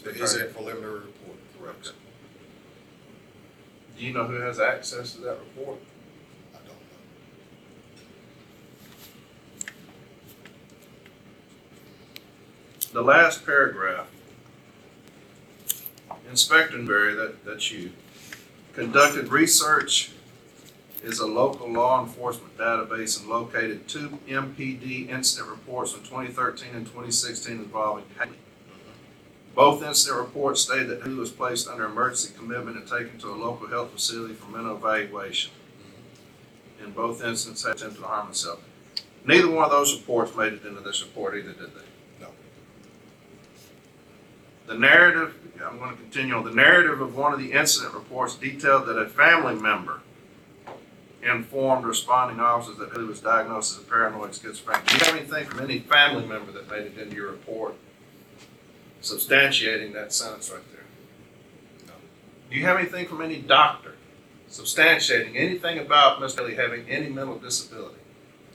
There is a preliminary report, correct? Do you know who has access to that report? I don't know. The last paragraph. Inspector Berry, that, that's you, conducted research is a local law enforcement database and located two MPD incident reports from twenty thirteen and twenty sixteen involving Haley. Both incident reports state that Haley was placed under emergency commitment and taken to a local health facility for mental evaluation. In both instances, attempted to harm himself. Neither one of those reports made it into this report either, did they? No. The narrative, I'm going to continue on, the narrative of one of the incident reports detailed that a family member informed responding officers that he was diagnosed as a paranoid schizophrenic. Do you have anything from any family member that made it into your report substantiating that sentence right there? No. Do you have anything from any doctor substantiating anything about Mr. Haley having any mental disability?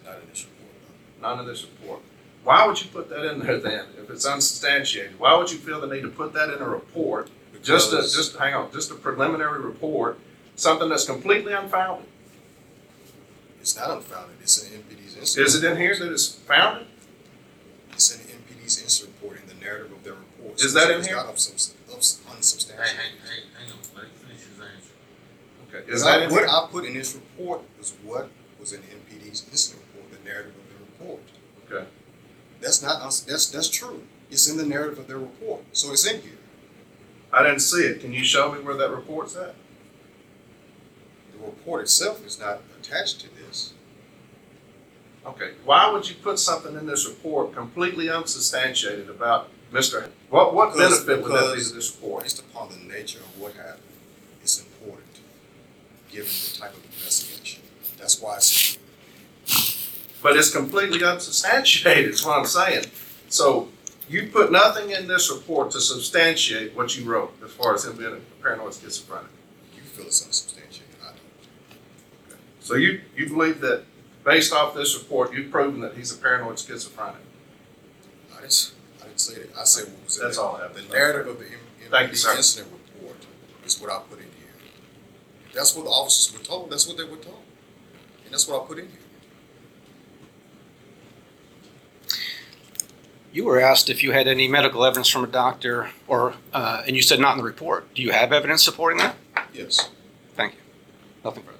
Not in this report, None of this report. Why would you put that in there then, if it's unsubstantiated? Why would you feel the need to put that in a report no. Just a, just, hang on, just a preliminary report, something that's completely unfounded. It's not unfounded, it's an MPD's incident. Is it in here that it's founded? It's in MPD's incident report in the narrative of their report. Is that in It's here? not unsubs- ups- Hey, unsubstantiated. hey, hey, hang on, let him finish his answer. Okay, is What I- What? I put in this report was what was in MPD's incident report, the narrative of the report. Okay, That's not, uns- that's, that's true. It's in the narrative of their report, so it's in here. I didn't see it. Can you show me where that report's at? The report itself is not attached to this. Okay, why would you put something in this report completely unsubstantiated about Mr. What, what Because- benefit would that be to this report? Based upon the nature of what happened, it's important, given the type of investigation. That's why it's, But it's completely unsubstantiated, is what I'm saying. So you put nothing in this report to substantiate what you wrote as far as him being a paranoid schizophrenic. you feel it's unsubstantiated, I don't. So you, you believe that based off this report, you've proven that he's a paranoid schizophrenic? I didn't, I didn't say that. I said what was That's all I have. The narrative of the M- Thank you, sir. Incident report is what I put in here. If that's what the officers were told, that's what they were told. And that's what I put in here. You were asked if you had any medical evidence from a doctor, or uh, and you said not in the report. Do you have evidence supporting that? Yes. Thank you. Nothing further.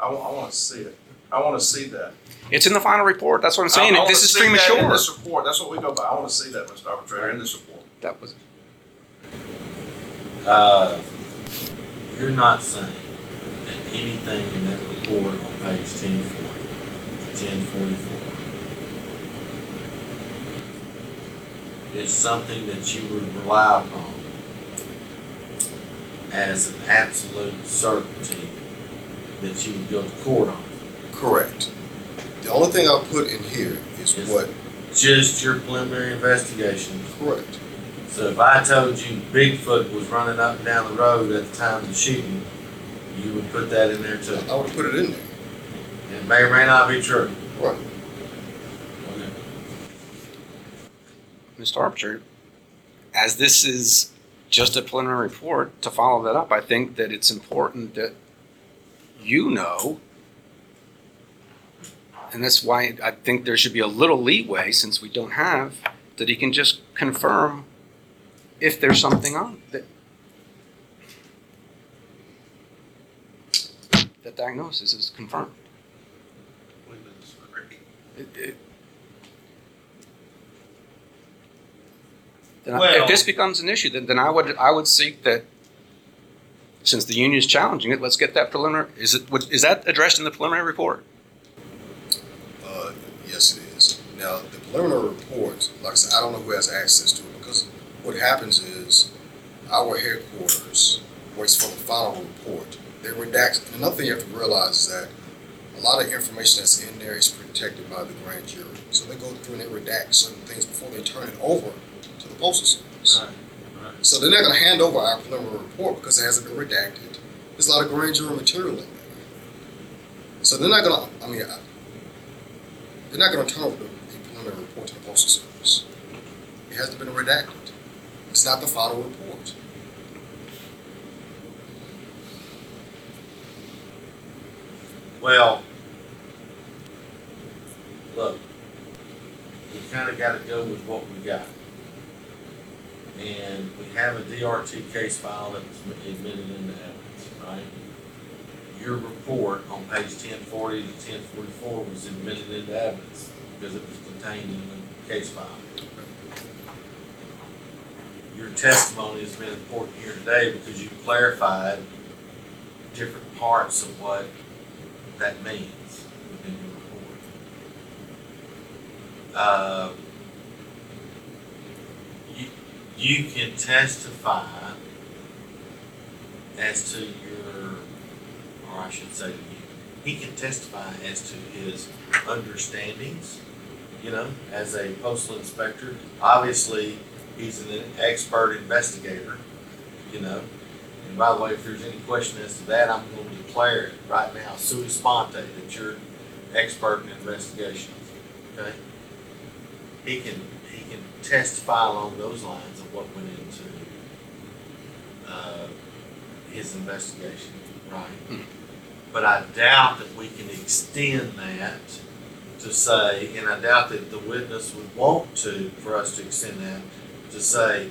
I, w- I want to see it. I want to see that. It's in the final report. That's what I'm saying. I, I this is premature. That in the report, that's what we go by. I want to see that, Mr. Arbitrator, in the report. That was. Uh, you're not saying that anything in that report on page 1040, 1044 is something that you would rely upon as an absolute certainty that you would go to court on. Correct. The only thing I put in here is Yes. what, Just your preliminary investigation. correct. So if I told you Bigfoot was running up and down the road at the time of the shooting, you would put that in there too. I would put it in there. It may or may not be true. Right. Okay. Mr. Arbitrator, as this is just a preliminary report, to follow that up, I think that it's important that you know, and that's why I think there should be a little leeway, since we don't have, that he can just confirm if there's something on that. That diagnosis is confirmed. It- it- Then I- if this becomes an issue, then, then I would, I would seek that, since the union is challenging it, let's get that preliminary, is it, would- is that addressed in the preliminary report? Uh, yes, it is. Now, the preliminary report, like I said, I don't know who has access to it because what happens is our headquarters waits for the final report. They redact, another thing you have to realize is that a lot of information that's in there is protected by the grand jury. So they go through and they redact certain things before they turn it over to the postal service. Right, right. So they're not gonna hand over our preliminary report because it hasn't been redacted. There's a lot of grand jury material in there. So they're not gonna, I mean, uh, they're not gonna turn over the preliminary report to the postal service. It hasn't been redacted. It's not the final report. Well, look, we kinda gotta go with what we got. And we have a DRT case file that was admitted into evidence, right? Your report on page ten forty to ten forty-four was admitted into evidence because it was contained in the case file. Your testimony has been important here today because you clarified different parts of what that means within your report. Uh, you can testify as to your, or I should say he can testify as to his understandings, you know, as a postal inspector. Obviously, he's an expert investigator, you know. And by the way, if there's any question as to that, I'm going to declare it right now, sua sponte, that you're expert in investigations, okay? He can, he can testify along those lines what went into, uh, his investigation, right? But I doubt that we can extend that to say, and I doubt that the witness would want to, for us to extend that, to say,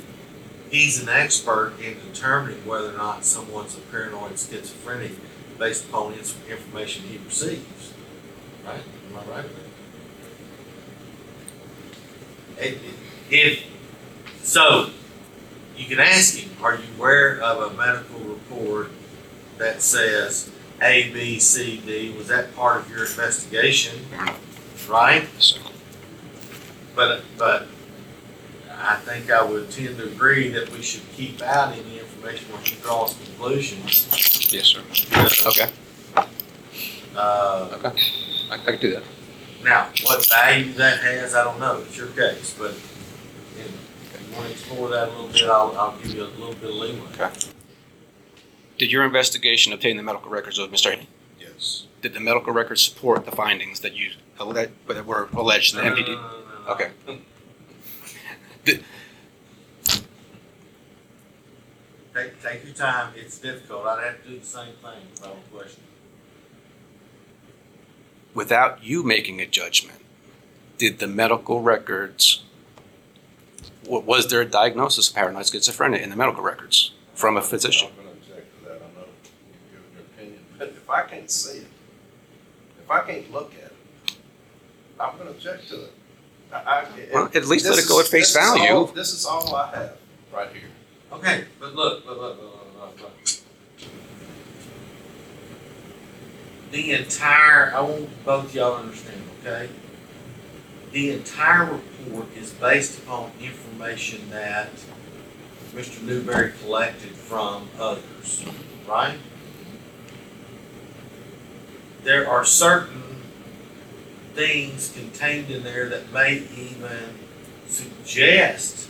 he's an expert in determining whether or not someone's a paranoid schizophrenic based upon its information he receives. Right? Am I right with that? If- If, so, you can ask him, are you aware of a medical report that says A, B, C, D? Was that part of your investigation? Right? But, but I think I would tend to agree that we should keep out any information when he draws conclusions. Yes, sir. Okay, Uh, okay. I, I can do that. now, what value that has, I don't know, it's your case, but want to explore that a little bit, I'll, I'll give you a little bit of leeway. Okay. Did your investigation obtain the medical records of Mr. Haley? Yes. Did the medical records support the findings that you, that that were alleged in the No, no, MPD? no, no, no, no. Okay. Did- Take, take your time, it's difficult, I'd have to do the same thing if I were questioning. Without you making a judgment, did the medical records, wa- was there a diagnosis of paranoid schizophrenia in the medical records from a physician? I'm gonna object to that, I know you're giving your opinion, but if I can't see it, if I can't look at it, I'm gonna object to it. I, I. Well, at least let it go at face this is all- value. This is all I have, right here. Okay, but look, look, look, look, look, look. The entire, I want both y'all to understand, okay? The entire report is based upon information that Mr. Newberry collected from others, right? There are certain things contained in there that may even suggest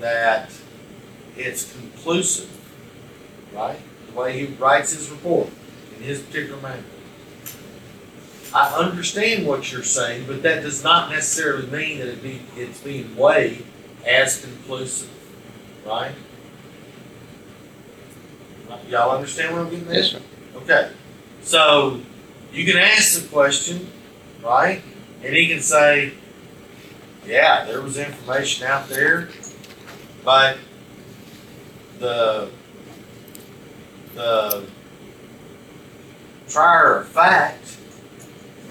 that it's conclusive, right? The way he writes his report in his particular manner. I understand what you're saying, but that does not necessarily mean that it be, it's being weighed as conclusive, right? Y'all understand what I'm getting at? sir. Okay, so you can ask the question, right? And he can say, yeah, there was information out there, but the, the trier of fact,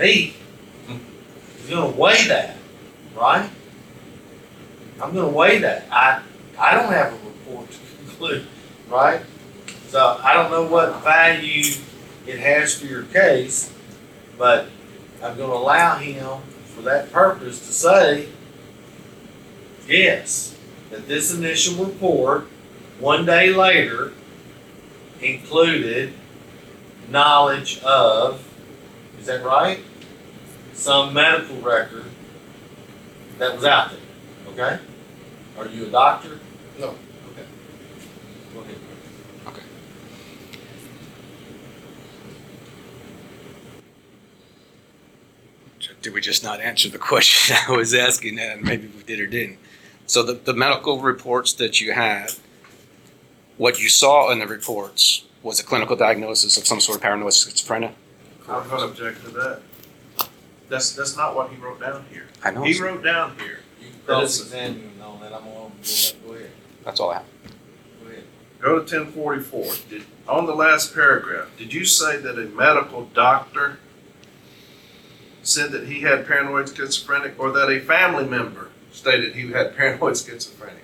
me, is gonna weigh that, right? I'm gonna weigh that. I, I don't have a report to conclude, right? So I don't know what value it has for your case, but I'm gonna allow him for that purpose to say, yes, that this initial report, one day later, included knowledge of, is that right? Some medical record that was out there, okay? Are you a doctor? No. Okay. Go ahead. Okay. Did we just not answer the (laughs) question I was asking, and maybe we did or didn't? So the, the medical reports that you had, what you saw in the reports was a clinical diagnosis of some sort of paranoid schizophrenia? I'm gonna object to that. That's, that's not what he wrote down here. I know. He wrote down here, You can cross-examine him on that, I'm gonna, go ahead, That's all I have. go ahead. go to ten forty-four. Did, on the last paragraph, did you say that a medical doctor said that he had paranoid schizophrenic or that a family member stated he had (laughs) paranoid schizophrenia?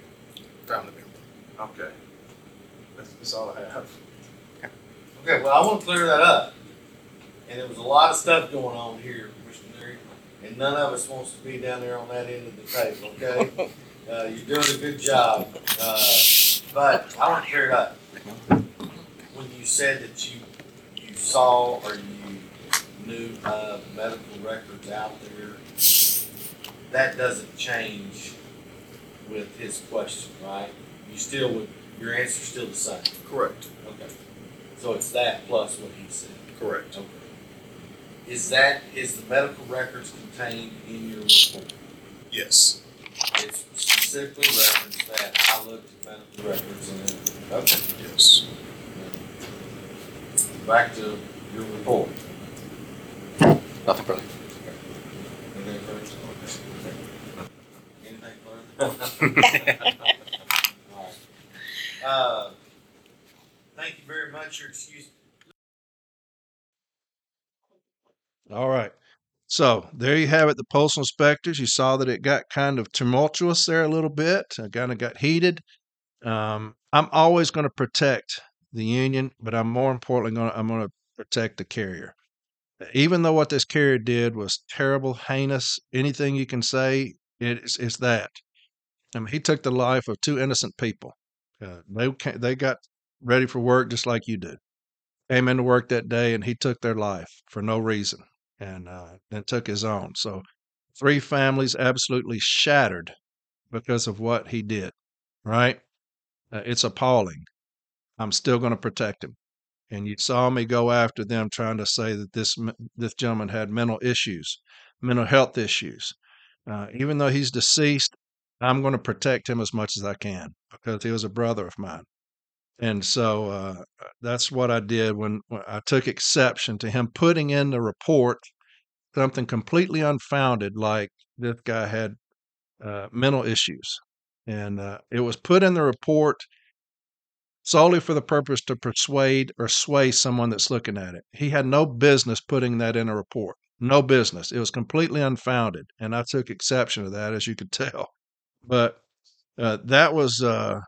Family member. Okay. That's, that's all I have. Okay, well, I wanna clear that up. And there was a lot of stuff going on here, Mr. Leary, and none of us wants to be down there on that end of the table, okay? (laughs) Uh, you're doing a good job, uh, but I wanna hear it up. When you said that you, you saw or you knew of medical records out there, that doesn't change with his question, right? You still would, your answer's still the same, Correct. okay? So it's that plus what he said. Correct. Okay. Is that, is the medical records contained in your report? Yes. It's specifically referenced that I looked at medical records and, it- okay, Yes. back to your report. Nothing further. Anything further? Anything (laughs) further? All right. Uh, thank you very much, your excuse. All right. So there you have it, the postal inspectors. You saw that it got kind of tumultuous there a little bit. It kind of got heated. Um, I'm always going to protect the union, but I'm more importantly going to I'm going to protect the carrier. Even though what this carrier did was terrible, heinous, anything you can say, it's it's that. I mean, he took the life of two innocent people. Uh, they they got ready for work just like you do. Came into work that day and he took their life for no reason and uh, then took his own. So, three families absolutely shattered because of what he did. Right? Uh, it's appalling. I'm still going to protect him. And you saw me go after them, trying to say that this this gentleman had mental issues, mental health issues. Uh, even though he's deceased, I'm going to protect him as much as I can because he was a brother of mine. And so uh, that's what I did when, when I took exception to him putting in the report something completely unfounded, like this guy had uh, mental issues. And uh, it was put in the report solely for the purpose to persuade or sway someone that's looking at it. He had no business putting that in a report. No business. It was completely unfounded. And I took exception to that, as you could (laughs) tell. But uh, that was uh,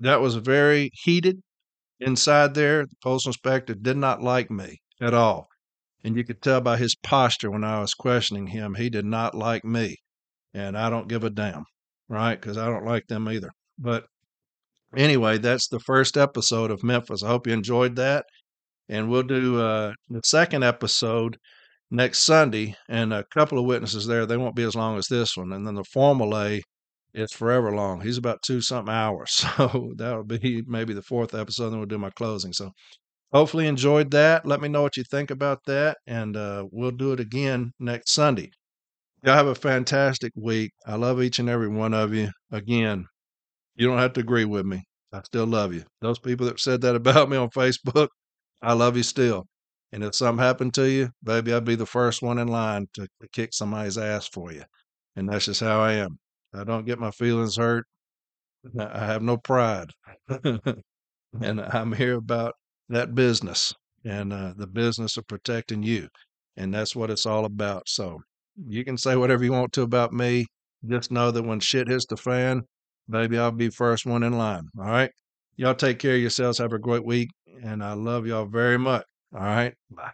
that was very heated inside there. The postal inspector did not like me at all. And you could tell by his posture when I was questioning him, he did not like me. And I don't give a damn, right? Because I don't like them either. But anyway, that's the first episode of Memphis. I hope you enjoyed that. And we'll do uh, the second episode next Sunday. And a couple of witnesses there. They won't be as long as this one. And then the formal A is forever long. He's about two something hours. (laughs) So that'll be maybe the fourth episode. Then we'll do my closing. So hopefully enjoyed that. Let me know what you think about that. And uh, we'll do it again next Sunday. Y'all have a fantastic week. I love each and every one of you. Again, you don't have to agree with me. I still love you. Those people that said that (laughs) about me on Facebook, I love you still. And if something happened to you, baby, I'd be the first one in line to kick somebody's ass for you. And that's just how I am. I don't get my feelings hurt. I have no pride. (laughs) and I'm here about that business and uh, the business of protecting you. And that's what it's all about. So you can say whatever you want to about me. Just know that when shit hits the fan, baby, I'll be first one in line. All right. Y'all take care of yourselves. Have a great week. And I love y'all very much. All right. Bye.